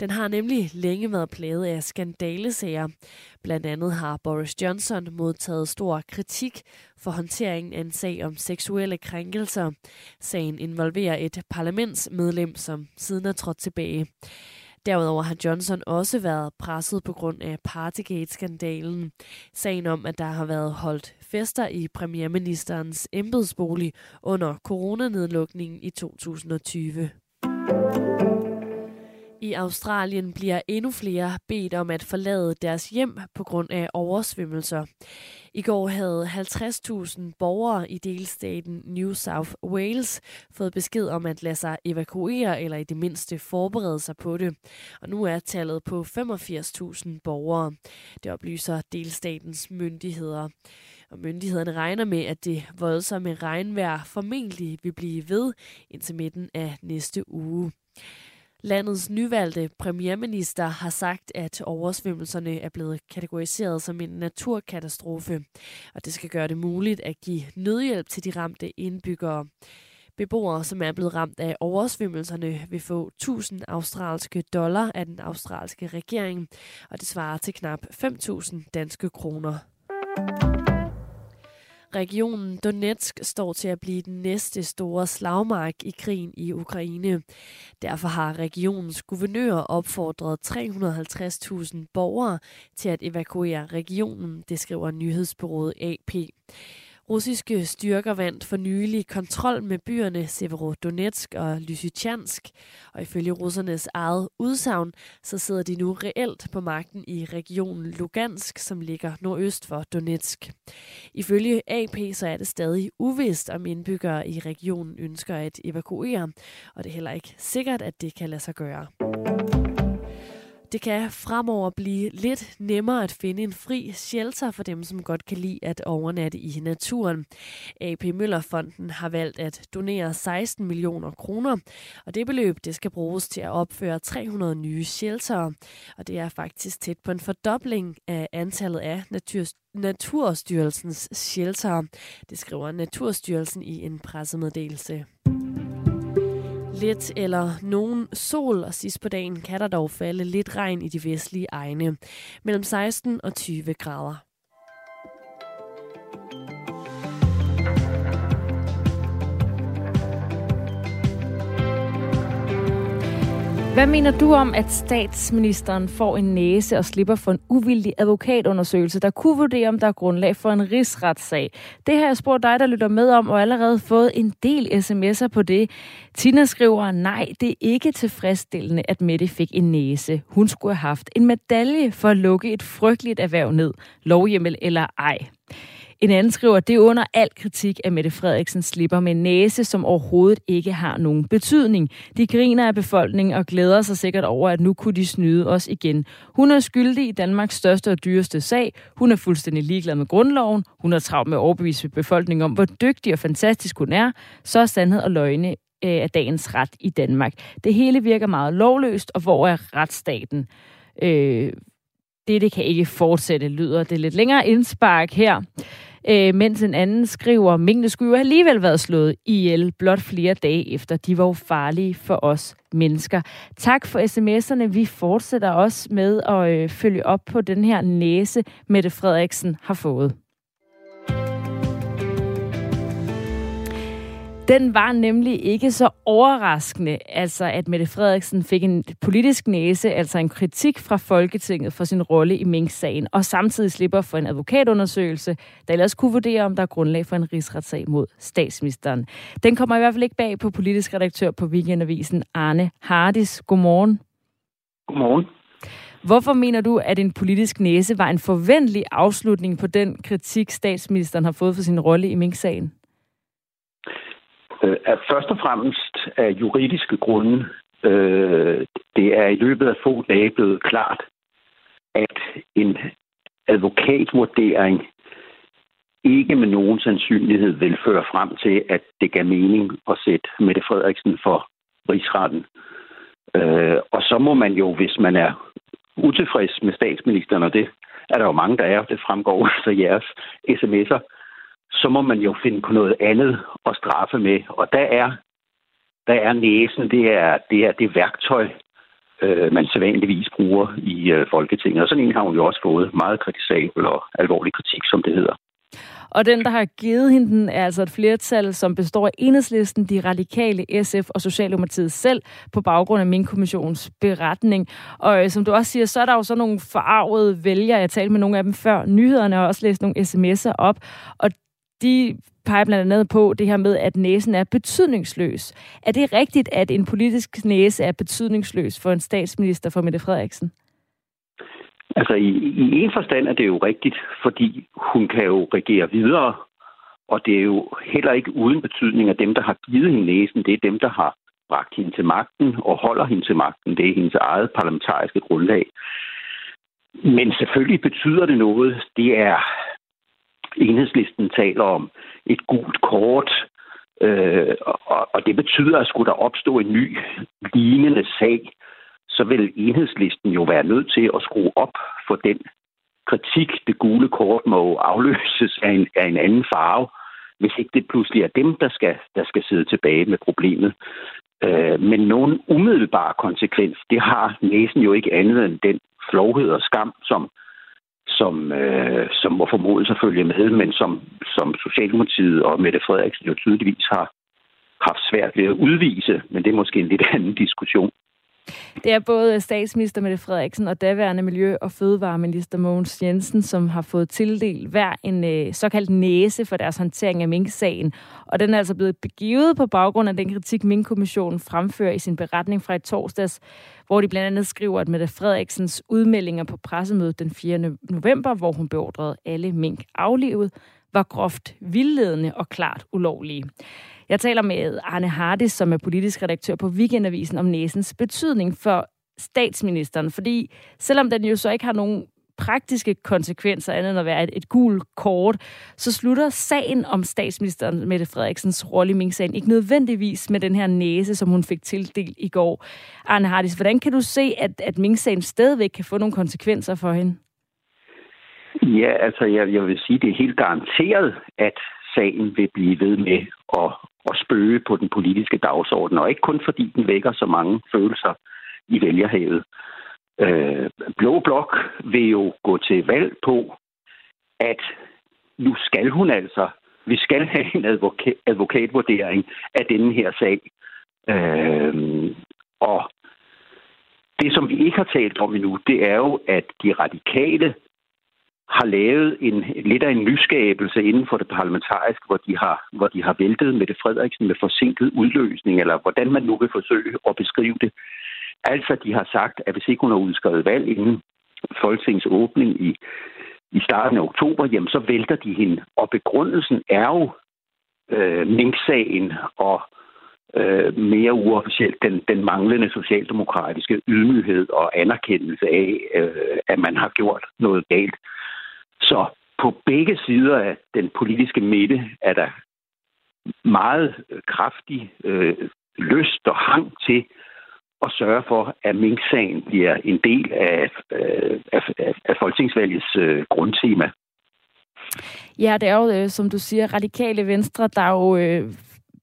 Den har nemlig længe været plaget af skandalesager. Blandt andet har Boris Johnson modtaget stor kritik for håndteringen af en sag om seksuelle krænkelser. Sagen involverer et parlamentsmedlem, som siden er trådt tilbage. Derudover har Johnson også været presset på grund af Partygate-skandalen. Sagen om, at der har været holdt fester i premierministerens embedsbolig under coronanedlukningen i 2020. I Australien bliver endnu flere bedt om at forlade deres hjem på grund af oversvømmelser. I går havde 50.000 borgere i delstaten New South Wales fået besked om at lade sig evakuere eller i det mindste forberede sig på det. Og nu er tallet på 85.000 borgere. Det oplyser delstatens myndigheder. Og myndighederne regner med, at det voldsomme regnvejr formentlig vil blive ved indtil midten af næste uge. Landets nyvalgte premierminister har sagt, at oversvømmelserne er blevet kategoriseret som en naturkatastrofe, og det skal gøre det muligt at give nødhjælp til de ramte indbyggere. Beboere, som er blevet ramt af oversvømmelserne, vil få 1000 australske dollar af den australske regering, og det svarer til knap 5.000 danske kroner. Regionen Donetsk står til at blive den næste store slagmark i krigen i Ukraine. Derfor har regionens guvernør opfordret 350.000 borgere til at evakuere regionen, det skriver nyhedsbyrået AP. Russiske styrker vandt for nylig kontrol med byerne Severodonetsk og Lysychansk, og ifølge russernes eget udsagn, så sidder de nu reelt på magten i regionen Lugansk, som ligger nordøst for Donetsk. Ifølge AP så er det stadig uvist, om indbyggere i regionen ønsker at evakuere, og det er heller ikke sikkert, at det kan lade sig gøre. Det kan fremover blive lidt nemmere at finde en fri shelter for dem, som godt kan lide at overnatte i naturen. AP Møllerfonden har valgt at donere 16 millioner kroner, og det beløb det skal bruges til at opføre 300 nye shelter. Og det er faktisk tæt på en fordobling af antallet af natur Naturstyrelsens shelter. Det skriver Naturstyrelsen i en pressemeddelelse. Lidt eller nogen sol, og sidst på dagen kan der dog falde lidt regn i de vestlige egne. Mellem 16 og 20 grader. Hvad mener du om, at statsministeren får en næse og slipper for en uvildig advokatundersøgelse, der kunne vurdere, om der er grundlag for en rigsretssag? Det har jeg spurgt dig, der lytter med om, og allerede fået en del sms'er på det. Tina skriver, nej, det er ikke tilfredsstillende, at Mette fik en næse. Hun skulle have haft en medalje for at lukke et frygteligt erhverv ned. Lovhjemmel eller ej. En anden skriver, det er under al kritik, at Mette Frederiksen slipper med en næse, som overhovedet ikke har nogen betydning. De griner af befolkningen og glæder sig sikkert over, at nu kunne de snyde os igen. Hun er skyldig i Danmarks største og dyreste sag. Hun er fuldstændig ligeglad med grundloven. Hun er travlt med at overbevise befolkningen om, hvor dygtig og fantastisk hun er. Så er sandhed og løgne af øh, dagens ret i Danmark. Det hele virker meget lovløst, og hvor er retsstaten? Øh, det, det kan ikke fortsætte, lyder det lidt længere indspark her. øh, mens en anden skriver, minkene skulle jo alligevel været slået ihjel blot flere dage efter. De var jo farlige for os mennesker. Tak for sms'erne. Vi fortsætter også med at øh, følge op på den her næse, Mette Frederiksen har fået. Den var nemlig ikke så overraskende, altså at Mette Frederiksen fik en politisk næse, altså en kritik fra Folketinget for sin rolle i Mink-sagen, og samtidig slipper for en advokatundersøgelse, der ellers kunne vurdere, om der er grundlag for en rigsretssag mod statsministeren. Den kommer i hvert fald ikke bag på politisk redaktør på Weekendavisen, Arne Hardis. Godmorgen. Godmorgen. Hvorfor mener du, at en politisk næse var en forventelig afslutning på den kritik, statsministeren har fået for sin rolle i Mink-sagen? Øh, at først og fremmest af juridiske grunde, øh, det er i løbet af få dage blevet klart, at en advokatvurdering ikke med nogen sandsynlighed vil føre frem til, at det gav mening at sætte Mette Frederiksen for rigsretten. Øh, og så må man jo, hvis man er utilfreds med statsministeren, og det er der jo mange, der er, det fremgår så altså jeres sms'er, så må man jo finde på noget andet at straffe med. Og der er, der er næsen, det er det, er det værktøj, øh, man sædvanligvis bruger i øh, Folketinget. Og sådan en har hun jo også fået meget kritisabel og alvorlig kritik, som det hedder. Og den, der har givet hende den, er altså et flertal, som består af enhedslisten, de radikale, SF og Socialdemokratiet selv, på baggrund af min kommissions beretning. Og øh, som du også siger, så er der jo så nogle forarvede vælgere. Jeg talte med nogle af dem før nyhederne, og også læst nogle sms'er op. Og de peger blandt andet på det her med, at næsen er betydningsløs. Er det rigtigt, at en politisk næse er betydningsløs for en statsminister for Mette Frederiksen? Altså i, i en forstand er det jo rigtigt, fordi hun kan jo regere videre, og det er jo heller ikke uden betydning, at dem, der har givet hende næsen, det er dem, der har bragt hende til magten og holder hende til magten. Det er hendes eget parlamentariske grundlag. Men selvfølgelig betyder det noget. Det er enhedslisten taler om et gult kort, øh, og, og det betyder, at skulle der opstå en ny lignende sag, så vil enhedslisten jo være nødt til at skrue op for den kritik. Det gule kort må afløses af en, af en anden farve, hvis ikke det pludselig er dem, der skal, der skal sidde tilbage med problemet. Øh, men nogen umiddelbar konsekvens, det har næsen jo ikke andet end den flovhed og skam, som som, øh, som må formodes at følge med, men som, som Socialdemokratiet og Mette Frederiksen jo tydeligvis har haft svært ved at udvise, men det er måske en lidt anden diskussion. Det er både statsminister Mette Frederiksen og daværende Miljø- og Fødevareminister Mogens Jensen, som har fået tildelt hver en øh, såkaldt næse for deres håndtering af Mink-sagen. Og den er altså blevet begivet på baggrund af den kritik, Minkkommissionen fremfører i sin beretning fra i torsdags, hvor de blandt andet skriver, at Mette Frederiksens udmeldinger på pressemødet den 4. november, hvor hun beordrede alle mink aflivet, var groft vildledende og klart ulovlige. Jeg taler med Arne Hardis, som er politisk redaktør på Weekendavisen, om næsens betydning for statsministeren. Fordi selvom den jo så ikke har nogen praktiske konsekvenser, andet end at være et, et gult kort, så slutter sagen om statsministeren Mette Frederiksens rolle i Mink-sagen ikke nødvendigvis med den her næse, som hun fik tildelt i går. Arne Hardis, hvordan kan du se, at, at Mink-sagen stadigvæk kan få nogle konsekvenser for hende? Ja, altså jeg, jeg vil sige, det er helt garanteret, at sagen vil blive ved med at, at spøge på den politiske dagsorden, og ikke kun fordi den vækker så mange følelser i vælgerhavet. Øh, Blå Blok vil jo gå til valg på, at nu skal hun altså, vi skal have en advoka- advokatvurdering af denne her sag. Øh, og det, som vi ikke har talt om endnu, det er jo, at de radikale har lavet en, lidt af en nyskabelse inden for det parlamentariske, hvor de har, hvor de har væltet med Frederiksen med forsinket udløsning, eller hvordan man nu vil forsøge at beskrive det. Altså, de har sagt, at hvis ikke hun har udskrevet valg inden Folketingets åbning i, i starten af oktober, jamen så vælter de hende. Og begrundelsen er jo øh, Mink-sagen og øh, mere uofficielt den, den manglende socialdemokratiske ydmyghed og anerkendelse af, øh, at man har gjort noget galt. Så på begge sider af den politiske midte er der meget øh, kraftig øh, lyst og hang til at sørge for, at Mink-sagen bliver en del af, øh, af, af, af folketingsvalgets øh, grundtema. Ja, det er jo, øh, som du siger, radikale venstre, der jo øh,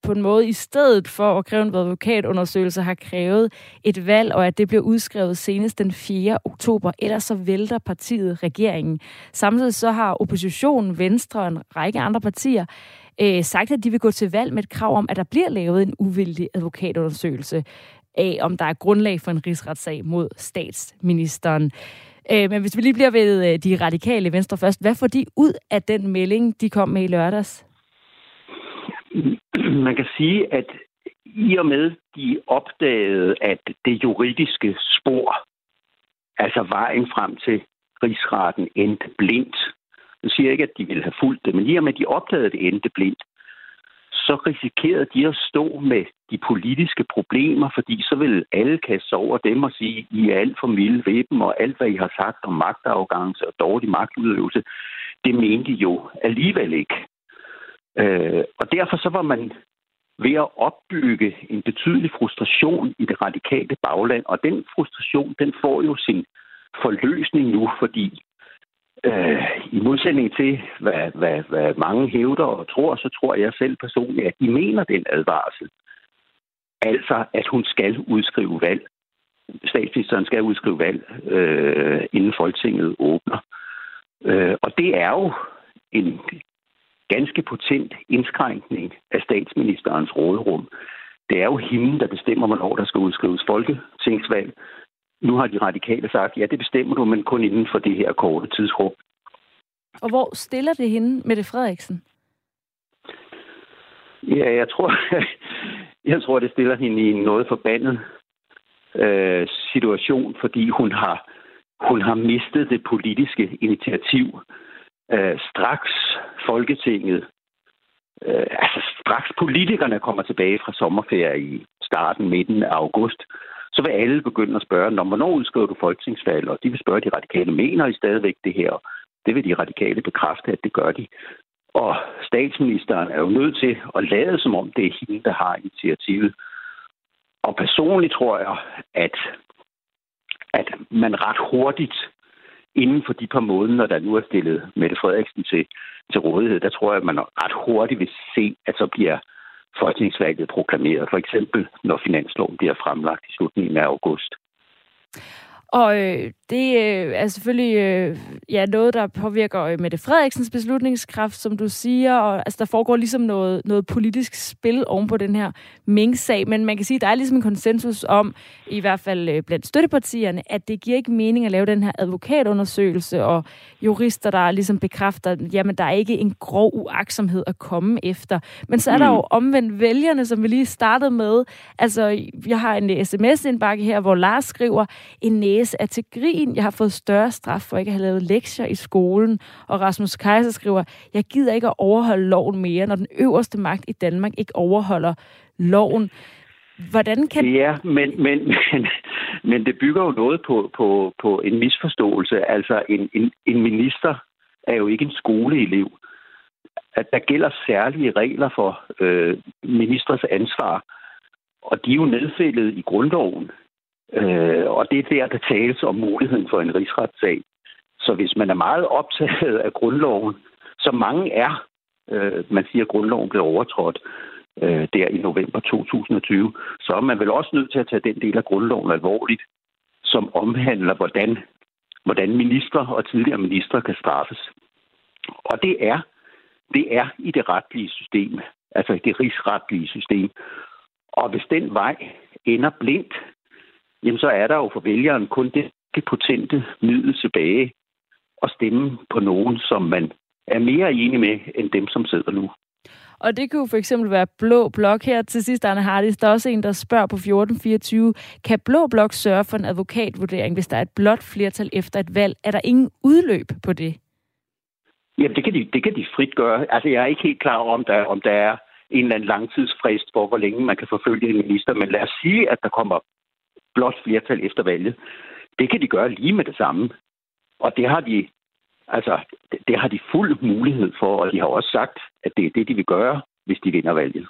på en måde i stedet for at kræve en advokatundersøgelse har krævet et valg, og at det bliver udskrevet senest den 4. oktober. Ellers så vælter partiet regeringen. Samtidig så har oppositionen, Venstre og en række andre partier øh, sagt, at de vil gå til valg med et krav om, at der bliver lavet en uvildig advokatundersøgelse af, om der er grundlag for en rigsretssag mod statsministeren. Øh, men hvis vi lige bliver ved øh, de radikale venstre først, hvad får de ud af den melding, de kom med i lørdags? Man kan sige, at i og med de opdagede, at det juridiske spor, altså vejen frem til rigsretten, endte blindt. Jeg siger ikke, at de ville have fulgt det, men i og med, at de opdagede, at det endte blindt, så risikerede de at stå med de politiske problemer, fordi så ville alle kaste sig over dem og sige, I er alt for milde ved dem, og alt, hvad I har sagt om magtafgangelse og dårlig magtudøvelse, det mente de jo alligevel ikke. Øh, og derfor så var man ved at opbygge en betydelig frustration i det radikale bagland, og den frustration, den får jo sin forløsning nu, fordi øh, i modsætning til, hvad, hvad, hvad mange hævder og tror, så tror jeg selv personligt, at de mener den advarsel. Altså, at hun skal udskrive valg. Statsministeren skal udskrive valg, øh, inden Folketinget åbner. Øh, og det er jo en ganske potent indskrænkning af statsministerens råderum. Det er jo hende, der bestemmer, hvornår der skal udskrives folketingsvalg. Nu har de radikale sagt, ja, det bestemmer du, men kun inden for det her korte tidsrum. Og hvor stiller det hende, Mette Frederiksen? Ja, jeg tror, jeg tror, det stiller hende i en noget forbandet øh, situation, fordi hun har, hun har mistet det politiske initiativ. Øh, straks Folketinget, øh, altså straks politikerne kommer tilbage fra sommerferie i starten, midten af august, så vil alle begynde at spørge, når hvornår udskriver du folketingsvalg? Og de vil spørge, de radikale mener I stadigvæk det her? Det vil de radikale bekræfte, at det gør de. Og statsministeren er jo nødt til at lade som om, det er hende, der har initiativet. Og personligt tror jeg, at, at man ret hurtigt inden for de par måneder, der nu er stillet Mette Frederiksen til, til rådighed, der tror jeg, at man ret hurtigt vil se, at så bliver folketingsvalget proklameret. For eksempel, når finansloven bliver fremlagt i slutningen af august. Og øh, det øh, er selvfølgelig øh, ja, noget, der påvirker øh, Mette Frederiksens beslutningskraft, som du siger. Og, altså, der foregår ligesom noget, noget politisk spil oven på den her Mink-sag. Men man kan sige, at der er ligesom en konsensus om, i hvert fald øh, blandt støttepartierne, at det giver ikke mening at lave den her advokatundersøgelse, og jurister, der ligesom bekræfter, jamen der er ikke en grov uaksomhed at komme efter. Men så er der mm. jo omvendt vælgerne, som vi lige startede med. Altså, jeg har en sms-indbakke her, hvor Lars skriver, en næse er til grin. Jeg har fået større straf for ikke at have lavet lektier i skolen. Og Rasmus Kaiser skriver, jeg gider ikke at overholde loven mere, når den øverste magt i Danmark ikke overholder loven. Hvordan kan... Ja, men, men, men, men det bygger jo noget på, på, på en misforståelse. Altså, en, en, en minister er jo ikke en skoleelev. At der gælder særlige regler for øh, ministers ansvar, og de er jo nedfældet i grundloven. Øh, og det er der, der tales om muligheden for en rigsretssag. Så hvis man er meget optaget af grundloven, så mange er, øh, man siger, at grundloven blev overtrådt øh, der i november 2020, så er man vel også nødt til at tage den del af grundloven alvorligt, som omhandler, hvordan, hvordan ministre og tidligere ministre kan straffes. Og det er, det er i det retlige system, altså i det rigsretlige system. Og hvis den vej ender blindt, jamen så er der jo for vælgeren kun det potente middel tilbage at stemme på nogen, som man er mere enig med, end dem, som sidder nu. Og det kunne for eksempel være Blå Blok her til sidst, Arne Hardis. Der er også en, der spørger på 1424, kan Blå Blok sørge for en advokatvurdering, hvis der er et blot flertal efter et valg? Er der ingen udløb på det? Jamen, det kan de, det kan de frit gøre. Altså, jeg er ikke helt klar om, der, om der er en eller anden langtidsfrist for, hvor længe man kan forfølge en minister. Men lad os sige, at der kommer blot flertal efter valget. Det kan de gøre lige med det samme. Og det har de, altså, det har de fuld mulighed for, og de har også sagt, at det er det, de vil gøre, hvis de vinder valget.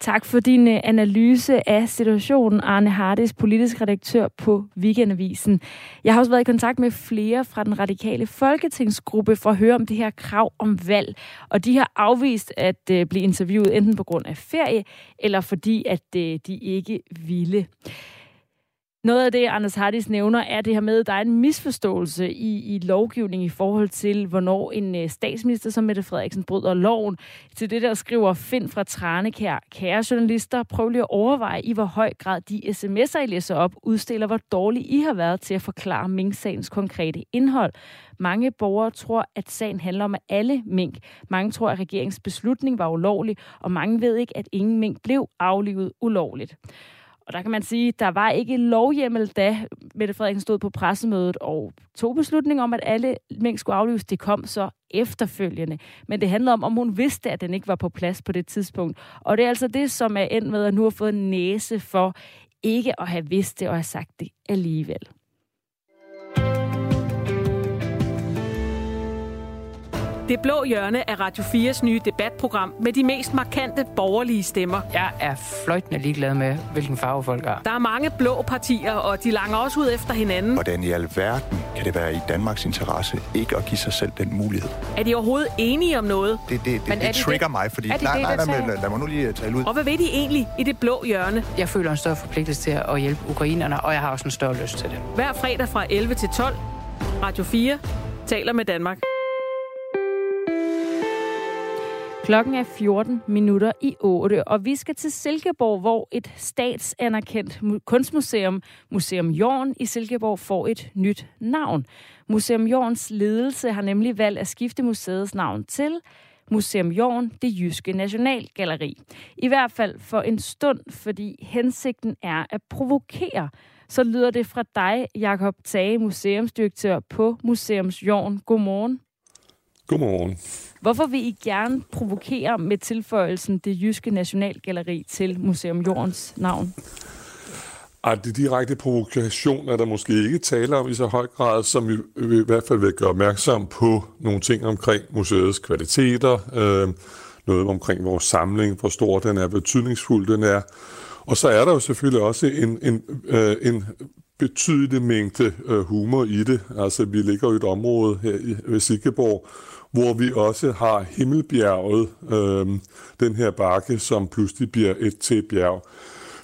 Tak for din øh, analyse af situationen, Arne Hardis, politisk redaktør på Weekendavisen. Jeg har også været i kontakt med flere fra den radikale folketingsgruppe for at høre om det her krav om valg. Og de har afvist at øh, blive interviewet enten på grund af ferie, eller fordi at øh, de ikke ville. Noget af det, Anders Hardis nævner, er det her med, at der er en misforståelse i, i lovgivning i forhold til, hvornår en øh, statsminister som Mette Frederiksen bryder loven. Til det, der skriver Find fra Tranekær. Kære journalister, prøv lige at overveje, i hvor høj grad de sms'er, I læser op, udstiller, hvor dårlige I har været til at forklare Mink-sagens konkrete indhold. Mange borgere tror, at sagen handler om alle mink. Mange tror, at regeringens beslutning var ulovlig, og mange ved ikke, at ingen mink blev aflivet ulovligt. Og der kan man sige, at der var ikke lovhjemmel, da Mette Frederiksen stod på pressemødet og tog beslutningen om, at alle mink skulle aflives. Det kom så efterfølgende. Men det handler om, om hun vidste, at den ikke var på plads på det tidspunkt. Og det er altså det, som er endt med, at nu har fået næse for ikke at have vidst det og have sagt det alligevel. Det blå hjørne er Radio 4's nye debatprogram med de mest markante borgerlige stemmer. Jeg er fløjtende ligeglad med, hvilken farve folk har. Der er mange blå partier, og de langer også ud efter hinanden. Hvordan i alverden kan det være i Danmarks interesse ikke at give sig selv den mulighed? Er de overhovedet enige om noget? Det, det, det, det trigger det? mig, fordi... Er det nej, det, nej, der nej, tager? lad, lad mig nu lige tale ud. Og hvad ved de egentlig i det blå hjørne? Jeg føler en større forpligtelse til at hjælpe ukrainerne, og jeg har også en større lyst til det. Hver fredag fra 11 til 12. Radio 4 taler med Danmark. Klokken er 14 minutter i 8, og vi skal til Silkeborg, hvor et statsanerkendt kunstmuseum, Museum Jorn i Silkeborg, får et nyt navn. Museum Jorns ledelse har nemlig valgt at skifte museets navn til Museum Jorn, det jyske nationalgalleri. I hvert fald for en stund, fordi hensigten er at provokere. Så lyder det fra dig, Jakob Tage, museumsdirektør på Museums Jorn. Godmorgen. Godmorgen. Hvorfor vil I gerne provokere med tilføjelsen det jyske nationalgalleri til Museum Jordens navn? At det direkte provokation er der måske ikke tale om i så høj grad, som vi, vi i hvert fald vil gøre opmærksom på nogle ting omkring museets kvaliteter, øh, noget omkring vores samling, hvor stor den er, betydningsfuld den er. Og så er der jo selvfølgelig også en, en, øh, en betydelig mængde øh, humor i det. Altså, vi ligger i et område her i, ved Silkeborg, hvor vi også har Himmelbjerget, øh, den her bakke, som pludselig bliver et til bjerg.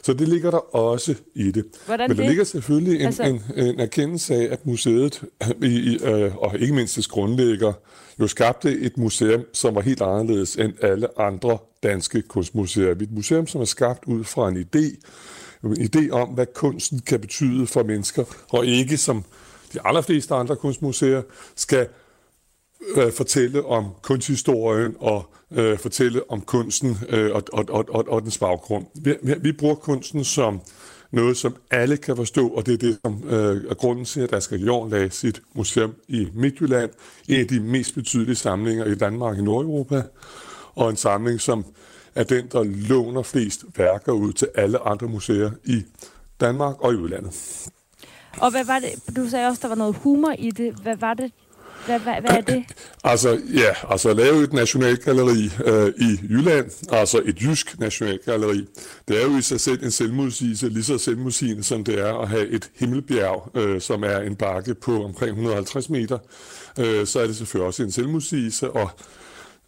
Så det ligger der også i det. Hvordan Men der det? ligger selvfølgelig en, Altså- en, en erkendelse af, at museet, i, i, øh, og ikke mindst dets grundlægger, jo skabte et museum, som var helt anderledes end alle andre danske kunstmuseer. Et museum, som er skabt ud fra en idé, en idé om, hvad kunsten kan betyde for mennesker, og ikke som de allerfleste andre kunstmuseer skal øh, fortælle om kunsthistorien og øh, fortælle om kunsten øh, og, og, og, og, og dens baggrund. Vi, vi, bruger kunsten som noget, som alle kan forstå, og det er det, som øh, er grunden til, at Asger Jorn lagde sit museum i Midtjylland, en af de mest betydelige samlinger i Danmark og Nordeuropa, og en samling, som er den, der låner flest værker ud til alle andre museer i Danmark og i udlandet. Og hvad var det? Du sagde også, der var noget humor i det. Hvad var det? Hvad, hvad, hvad er det? Altså, ja, altså at lave et nationalgalleri øh, i Jylland, altså et jysk nationalgalleri, det er jo i sig selv en selvmodsigelse, lige så selvmodsigende som det er at have et himmelbjerg, øh, som er en bakke på omkring 150 meter, øh, så er det selvfølgelig også en selvmodsigelse, og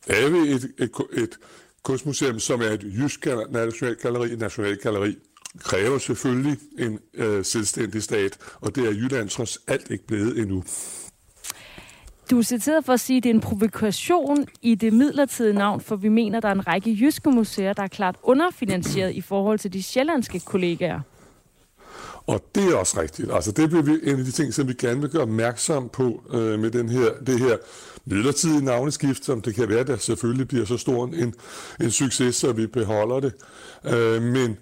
er vi et, et, et kunstmuseum, som er et jysk nationalgalleri, et nationalgalleri, kræver selvfølgelig en øh, selvstændig stat, og det er Jylland trods alt ikke blevet endnu. Du er citeret for at sige, at det er en provokation i det midlertidige navn, for vi mener, der er en række jyske museer, der er klart underfinansieret i forhold til de sjællandske kollegaer. Og det er også rigtigt. Altså det bliver vi en af de ting, som vi gerne vil gøre opmærksom på øh, med den her, det her midlertidige navneskift, som det kan være, der selvfølgelig bliver så stor en, en succes, så vi beholder det. Øh, men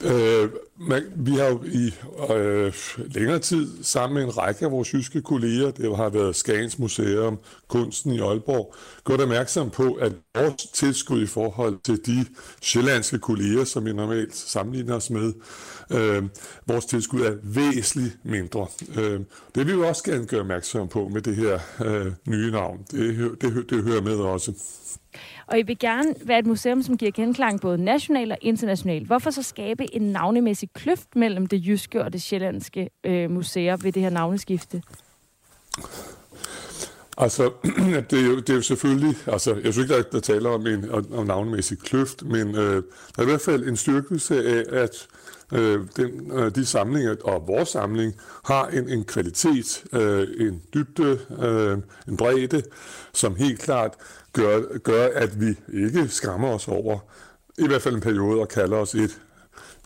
Øh, man, vi har jo i øh, længere tid sammen med en række af vores jyske kolleger, det har været Skagens Museum, Kunsten i Aalborg, gjort opmærksom på, at vores tilskud i forhold til de sjællandske kolleger, som vi normalt sammenligner os med, øh, vores tilskud er væsentligt mindre. Øh, det vil vi også gerne gøre opmærksom på med det her øh, nye navn. Det, det, det hører med også. Og I vil gerne være et museum, som giver genklang både nationalt og internationalt. Hvorfor så skabe en navnemæssig kløft mellem det jyske og det sjællandske øh, museer ved det her navneskifte? Altså, det er, jo, det er jo selvfølgelig, altså, jeg synes ikke, der, der taler om en om navnemæssig kløft, men øh, der er i hvert fald en styrkelse af, at øh, den, øh, de samlinger og vores samling har en, en kvalitet, øh, en dybde, øh, en bredde, som helt klart gør, gør, at vi ikke skræmmer os over, i hvert fald en periode, og kalder os et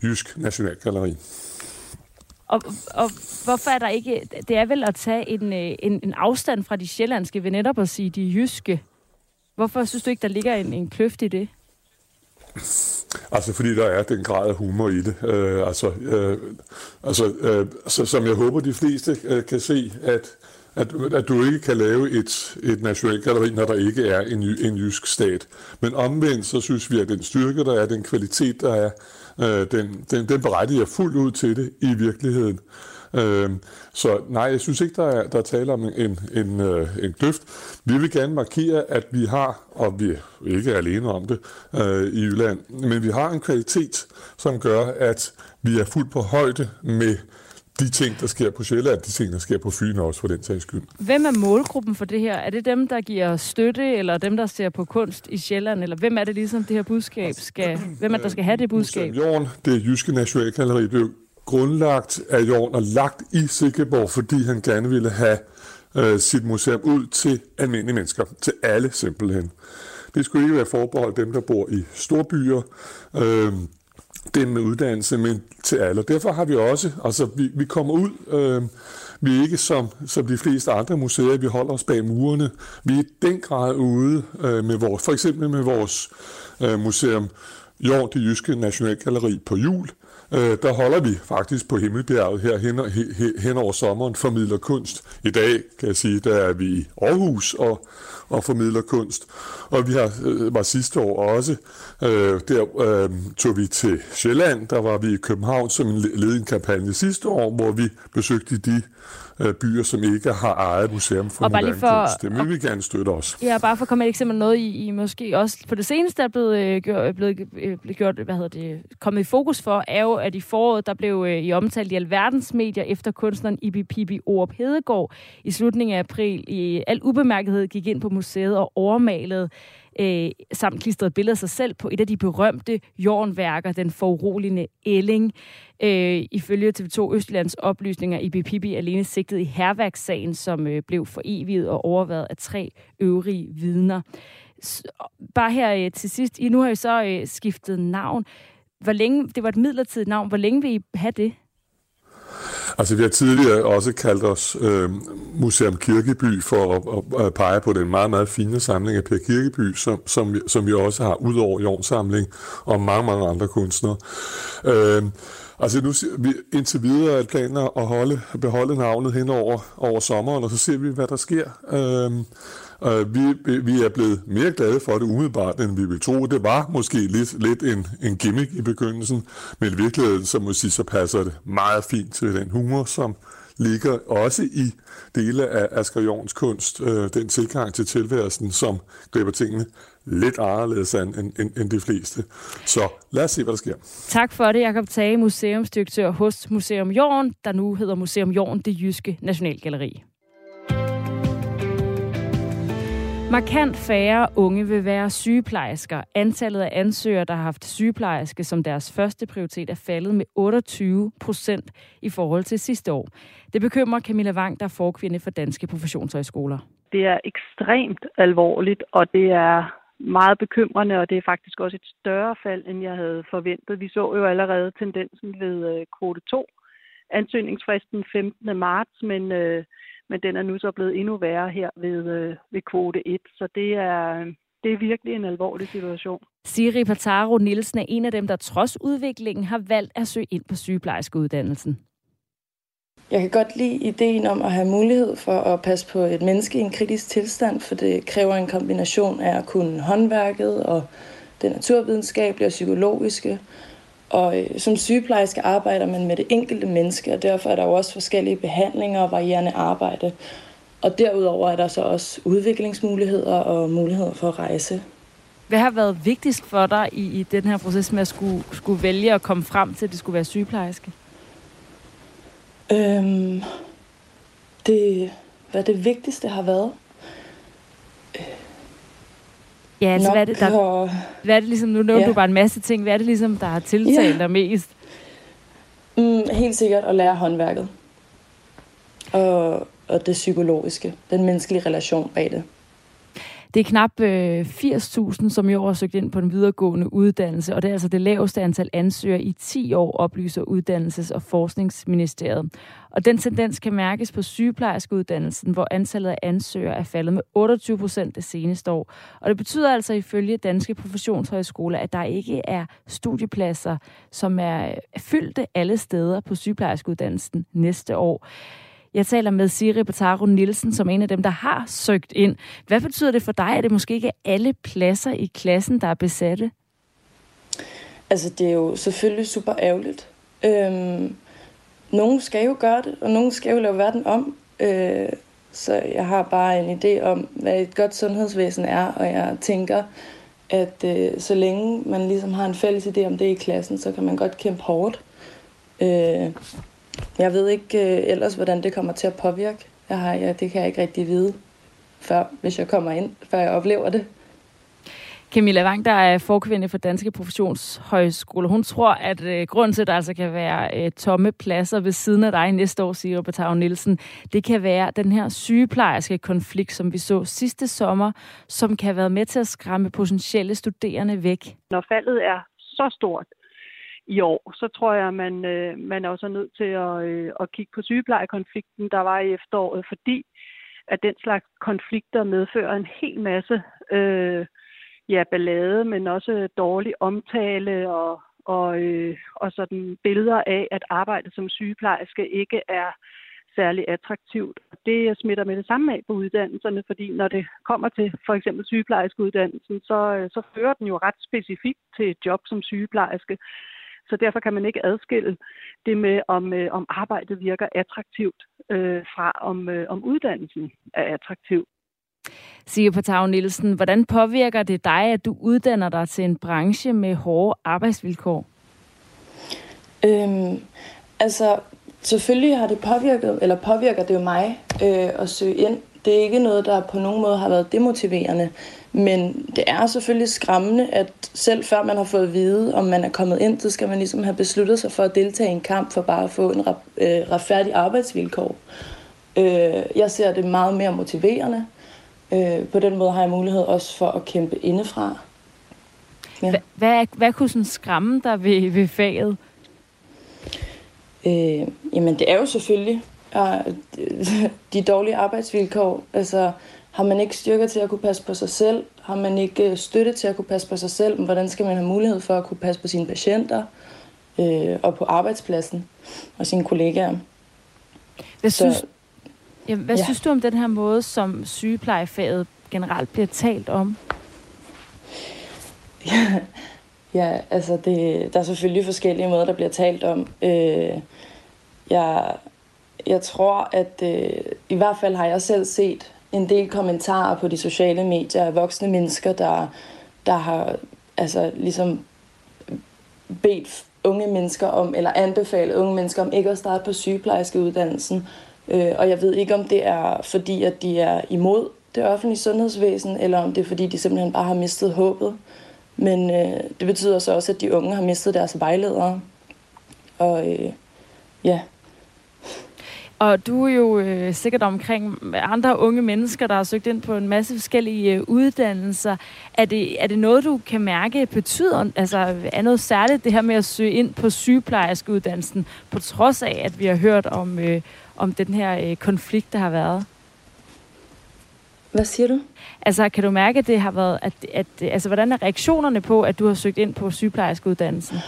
jysk nationalgalleri. Og, og hvorfor er der ikke... Det er vel at tage en, øh, en, en afstand fra de sjællandske ved netop at sige de jyske. Hvorfor synes du ikke, der ligger en, en kløft i det? Altså fordi der er den grad af humor i det. Øh, altså, øh, altså øh, så, som jeg håber de fleste øh, kan se, at, at, at du ikke kan lave et, et nationalgalleri, når der ikke er en, en jysk stat. Men omvendt, så synes vi, at den styrke, der er, den kvalitet, der er, øh, den, den, den berettiger fuldt ud til det i virkeligheden. Øh, så nej, jeg synes ikke, der er, der er tale om en, en, øh, en kløft. Vi vil gerne markere, at vi har, og vi er alene om det øh, i Jylland, men vi har en kvalitet, som gør, at vi er fuldt på højde med de ting, der sker på Sjælland, de ting, der sker på Fyn også, for den sags skyld. Hvem er målgruppen for det her? Er det dem, der giver støtte, eller dem, der ser på kunst i Sjælland? Eller hvem er det ligesom, det her budskab skal... Hvem er det, der skal have det budskab? Jorden, det Jyske Nationalgalleri, blev grundlagt af Jorden og lagt i Sikkeborg, fordi han gerne ville have øh, sit museum ud til almindelige mennesker, til alle simpelthen. Det skulle ikke være forbeholdt dem, der bor i storbyer, øh, dem med uddannelse, men til alle. Derfor har vi også, altså vi, vi kommer ud, øh, vi er ikke som, som de fleste andre museer, vi holder os bag murene. Vi er i den grad ude øh, med vores, for eksempel med vores øh, museum Jord, det jyske nationalgalleri på jul, øh, der holder vi faktisk på Himmelbjerget her hen, hen, hen over sommeren, formidler kunst. I dag, kan jeg sige, der er vi i Aarhus og, og formidler kunst. Og vi har, øh, var sidste år også, øh, der øh, tog vi til Sjælland, der var vi i København som en led en kampagne sidste år, hvor vi besøgte de øh, byer, som ikke har eget museum for og bare lige for, kunst. Det vil vi gerne støtte os. Ja, bare for at komme et eksempel noget, I, I måske også på det seneste er blevet, øh, gjort, blevet, øh, blevet gjort, hvad hedder det, kommet i fokus for, er jo, at i foråret, der blev øh, I omtalt i alverdens medier efter kunstneren Ibi Pibi Orup Hedegaard i slutningen af april i al ubemærkethed gik ind på museet og overmalet øh, samt klistret billeder af sig selv på et af de berømte jordværker, den foruroligende Elling. Øh, ifølge TV2 Østlands oplysninger i Bipibi alene sigtet i herværkssagen, som øh, blev foreviget og overvejet af tre øvrige vidner. Bare her øh, til sidst, I nu har I så øh, skiftet navn. Hvor længe, det var et midlertidigt navn. Hvor længe vil I have det? Altså, vi har tidligere også kaldt os øh, Museum Kirkeby for at, at pege på den meget, meget fine samling af Per Kirkeby, som, som, vi, som vi også har ud over jordsamling og mange, mange andre kunstnere. Øh, Altså nu vi indtil videre er planer at holde, beholde navnet hen over, over sommeren, og så ser vi, hvad der sker. Øhm, øh, vi, vi er blevet mere glade for det umiddelbart, end vi ville tro. Det var måske lidt, lidt en, en gimmick i begyndelsen, men i virkeligheden, så må sige, så passer det meget fint til den humor, som ligger også i dele af Asger Jorns kunst, øh, den tilgang til tilværelsen, som griber tingene lidt anderledes end, end, end de fleste. Så lad os se, hvad der sker. Tak for det, Jakob Tage, museumsdirektør hos Museum Jorden, der nu hedder Museum Jorden, det jyske nationalgalleri. Markant færre unge vil være sygeplejersker. Antallet af ansøgere, der har haft sygeplejerske som deres første prioritet, er faldet med 28 procent i forhold til sidste år. Det bekymrer Camilla Wang, der er forkvinde for Danske Professionshøjskoler. Det er ekstremt alvorligt, og det er meget bekymrende, og det er faktisk også et større fald, end jeg havde forventet. Vi så jo allerede tendensen ved øh, kvote 2, ansøgningsfristen 15. marts, men, øh, men den er nu så blevet endnu værre her ved, øh, ved kvote 1, så det er, det er virkelig en alvorlig situation. Siri Pataro Nielsen er en af dem, der trods udviklingen har valgt at søge ind på sygeplejerskeuddannelsen. Jeg kan godt lide ideen om at have mulighed for at passe på et menneske i en kritisk tilstand, for det kræver en kombination af at kunne håndværket og det naturvidenskabelige og psykologiske. Og øh, som sygeplejerske arbejder man med det enkelte menneske, og derfor er der jo også forskellige behandlinger og varierende arbejde. Og derudover er der så også udviklingsmuligheder og muligheder for at rejse. Hvad har været vigtigst for dig i, i den her proces med at skulle, skulle vælge at komme frem til, at det skulle være sygeplejerske? Øhm, det, hvad det vigtigste har været? Ja, altså, hvad er det, der, og- hvad er det ligesom, nu nævnte Ja. du bare en masse ting, hvad er det ligesom, der har tiltalt Ja. dig mest? Mm, helt sikkert at lære håndværket. Og, og det psykologiske. Den menneskelige relation bag det. Det er knap øh, 80.000, som i år har søgt ind på en videregående uddannelse, og det er altså det laveste antal ansøgere i 10 år, oplyser Uddannelses- og Forskningsministeriet. Og den tendens kan mærkes på sygeplejerskeuddannelsen, hvor antallet af ansøgere er faldet med 28 procent det seneste år. Og det betyder altså ifølge Danske Professionshøjskoler, at der ikke er studiepladser, som er fyldte alle steder på sygeplejerskeuddannelsen næste år. Jeg taler med Siri Bataro Nielsen, som er en af dem, der har søgt ind. Hvad betyder det for dig, at det måske ikke er alle pladser i klassen, der er besatte? Altså, det er jo selvfølgelig super ærgerligt. Øhm, nogen skal jo gøre det, og nogen skal jo lave verden om. Øh, så jeg har bare en idé om, hvad et godt sundhedsvæsen er, og jeg tænker, at øh, så længe man ligesom har en fælles idé om det i klassen, så kan man godt kæmpe hårdt. Øh, jeg ved ikke øh, ellers, hvordan det kommer til at påvirke. Jeg har, ja, det kan jeg ikke rigtig vide, før, hvis jeg kommer ind, før jeg oplever det. Camilla Wang, der er forkvinde for Danske Professionshøjskole. Hun tror, at øh, grunden til, at der altså kan være øh, tomme pladser ved siden af dig næste år, siger Batau Nielsen, det kan være den her sygeplejerske konflikt, som vi så sidste sommer, som kan have været med til at skræmme potentielle studerende væk. Når faldet er så stort i år, så tror jeg, man, øh, man er også nødt til at, øh, at kigge på sygeplejekonflikten, der var i efteråret, fordi at den slags konflikter medfører en hel masse øh, ja, ballade, men også dårlig omtale og, og, øh, og sådan billeder af, at arbejdet som sygeplejerske ikke er særlig attraktivt. Det smitter med det samme af på uddannelserne, fordi når det kommer til for eksempel sygeplejerskeuddannelsen, så, øh, så fører den jo ret specifikt til et job som sygeplejerske. Så derfor kan man ikke adskille det med, om, øh, om arbejdet virker attraktivt øh, fra, om, øh, om uddannelsen er attraktiv. Siger Patau Nielsen, hvordan påvirker det dig, at du uddanner dig til en branche med hårde arbejdsvilkår? Øhm, altså, selvfølgelig har det påvirket, eller påvirker det jo mig øh, at søge ind. Det er ikke noget, der på nogen måde har været demotiverende, men det er selvfølgelig skræmmende, at selv før man har fået at vide, om man er kommet ind, så skal man ligesom have besluttet sig for at deltage i en kamp for bare at få en øh, retfærdig arbejdsvilkår. Øh, jeg ser det meget mere motiverende. Øh, på den måde har jeg mulighed også for at kæmpe indefra. Ja. Hvad, hvad, hvad kunne sådan skræmme dig ved, ved faget? Øh, jamen, det er jo selvfølgelig de dårlige arbejdsvilkår. Altså, har man ikke styrker til at kunne passe på sig selv? Har man ikke øh, støtte til at kunne passe på sig selv? Hvordan skal man have mulighed for at kunne passe på sine patienter? Øh, og på arbejdspladsen og sine kollegaer? Hvad, Så- synes, jamen, hvad Ja. ja. synes du om den her måde, som sygeplejefaget generelt bliver talt om? Ja, altså det, der er selvfølgelig forskellige måder, der bliver talt om. Øh, jeg, jeg tror, at øh, i hvert fald har jeg selv set en del kommentarer på de sociale medier af voksne mennesker, der, der har altså ligesom bedt unge mennesker om, eller anbefalet unge mennesker om ikke at starte på sygeplejerskeuddannelsen. Øh, og jeg ved ikke, om det er fordi, at de er imod det offentlige sundhedsvæsen, eller om det er fordi, de simpelthen bare har mistet håbet. Men øh, det betyder så også, at de unge har mistet deres vejledere. Og øh, ja, og du er jo øh, sikkert omkring andre unge mennesker, der har søgt ind på en masse forskellige øh, uddannelser. Er det, er det noget, du kan mærke betyder, altså er noget særligt det her med at søge ind på sygeplejerskeuddannelsen, på trods af, at vi har hørt om, øh, om den her øh, konflikt, der har været? Hvad siger du? Altså, kan du mærke, at det har været, at, at, altså, hvordan er reaktionerne på, at du har søgt ind på sygeplejerskeuddannelsen?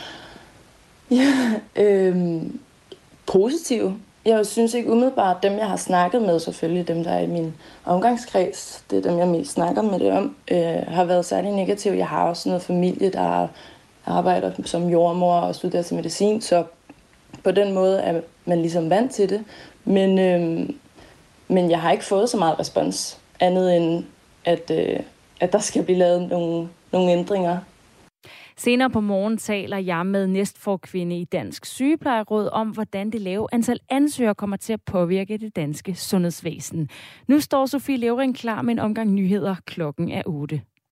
Ja, øhm, positive. Jeg synes ikke umiddelbart, dem jeg har snakket med, selvfølgelig dem, der er i min omgangskreds, det er dem, jeg mest snakker med det om, øh, har været særlig negativ. Jeg har også noget familie, der arbejder som jordmor og studerer til medicin, så på den måde er man ligesom vant til det. Men, øh, men jeg har ikke fået så meget respons, andet end at, øh, at der skal blive lavet nogle, nogle ændringer. Senere på morgen taler jeg med næstforkvinde i Dansk Sygeplejeråd om, hvordan det lave antal ansøgere kommer til at påvirke det danske sundhedsvæsen. Nu står Sofie Levering klar med en omgang nyheder. Klokken er 8.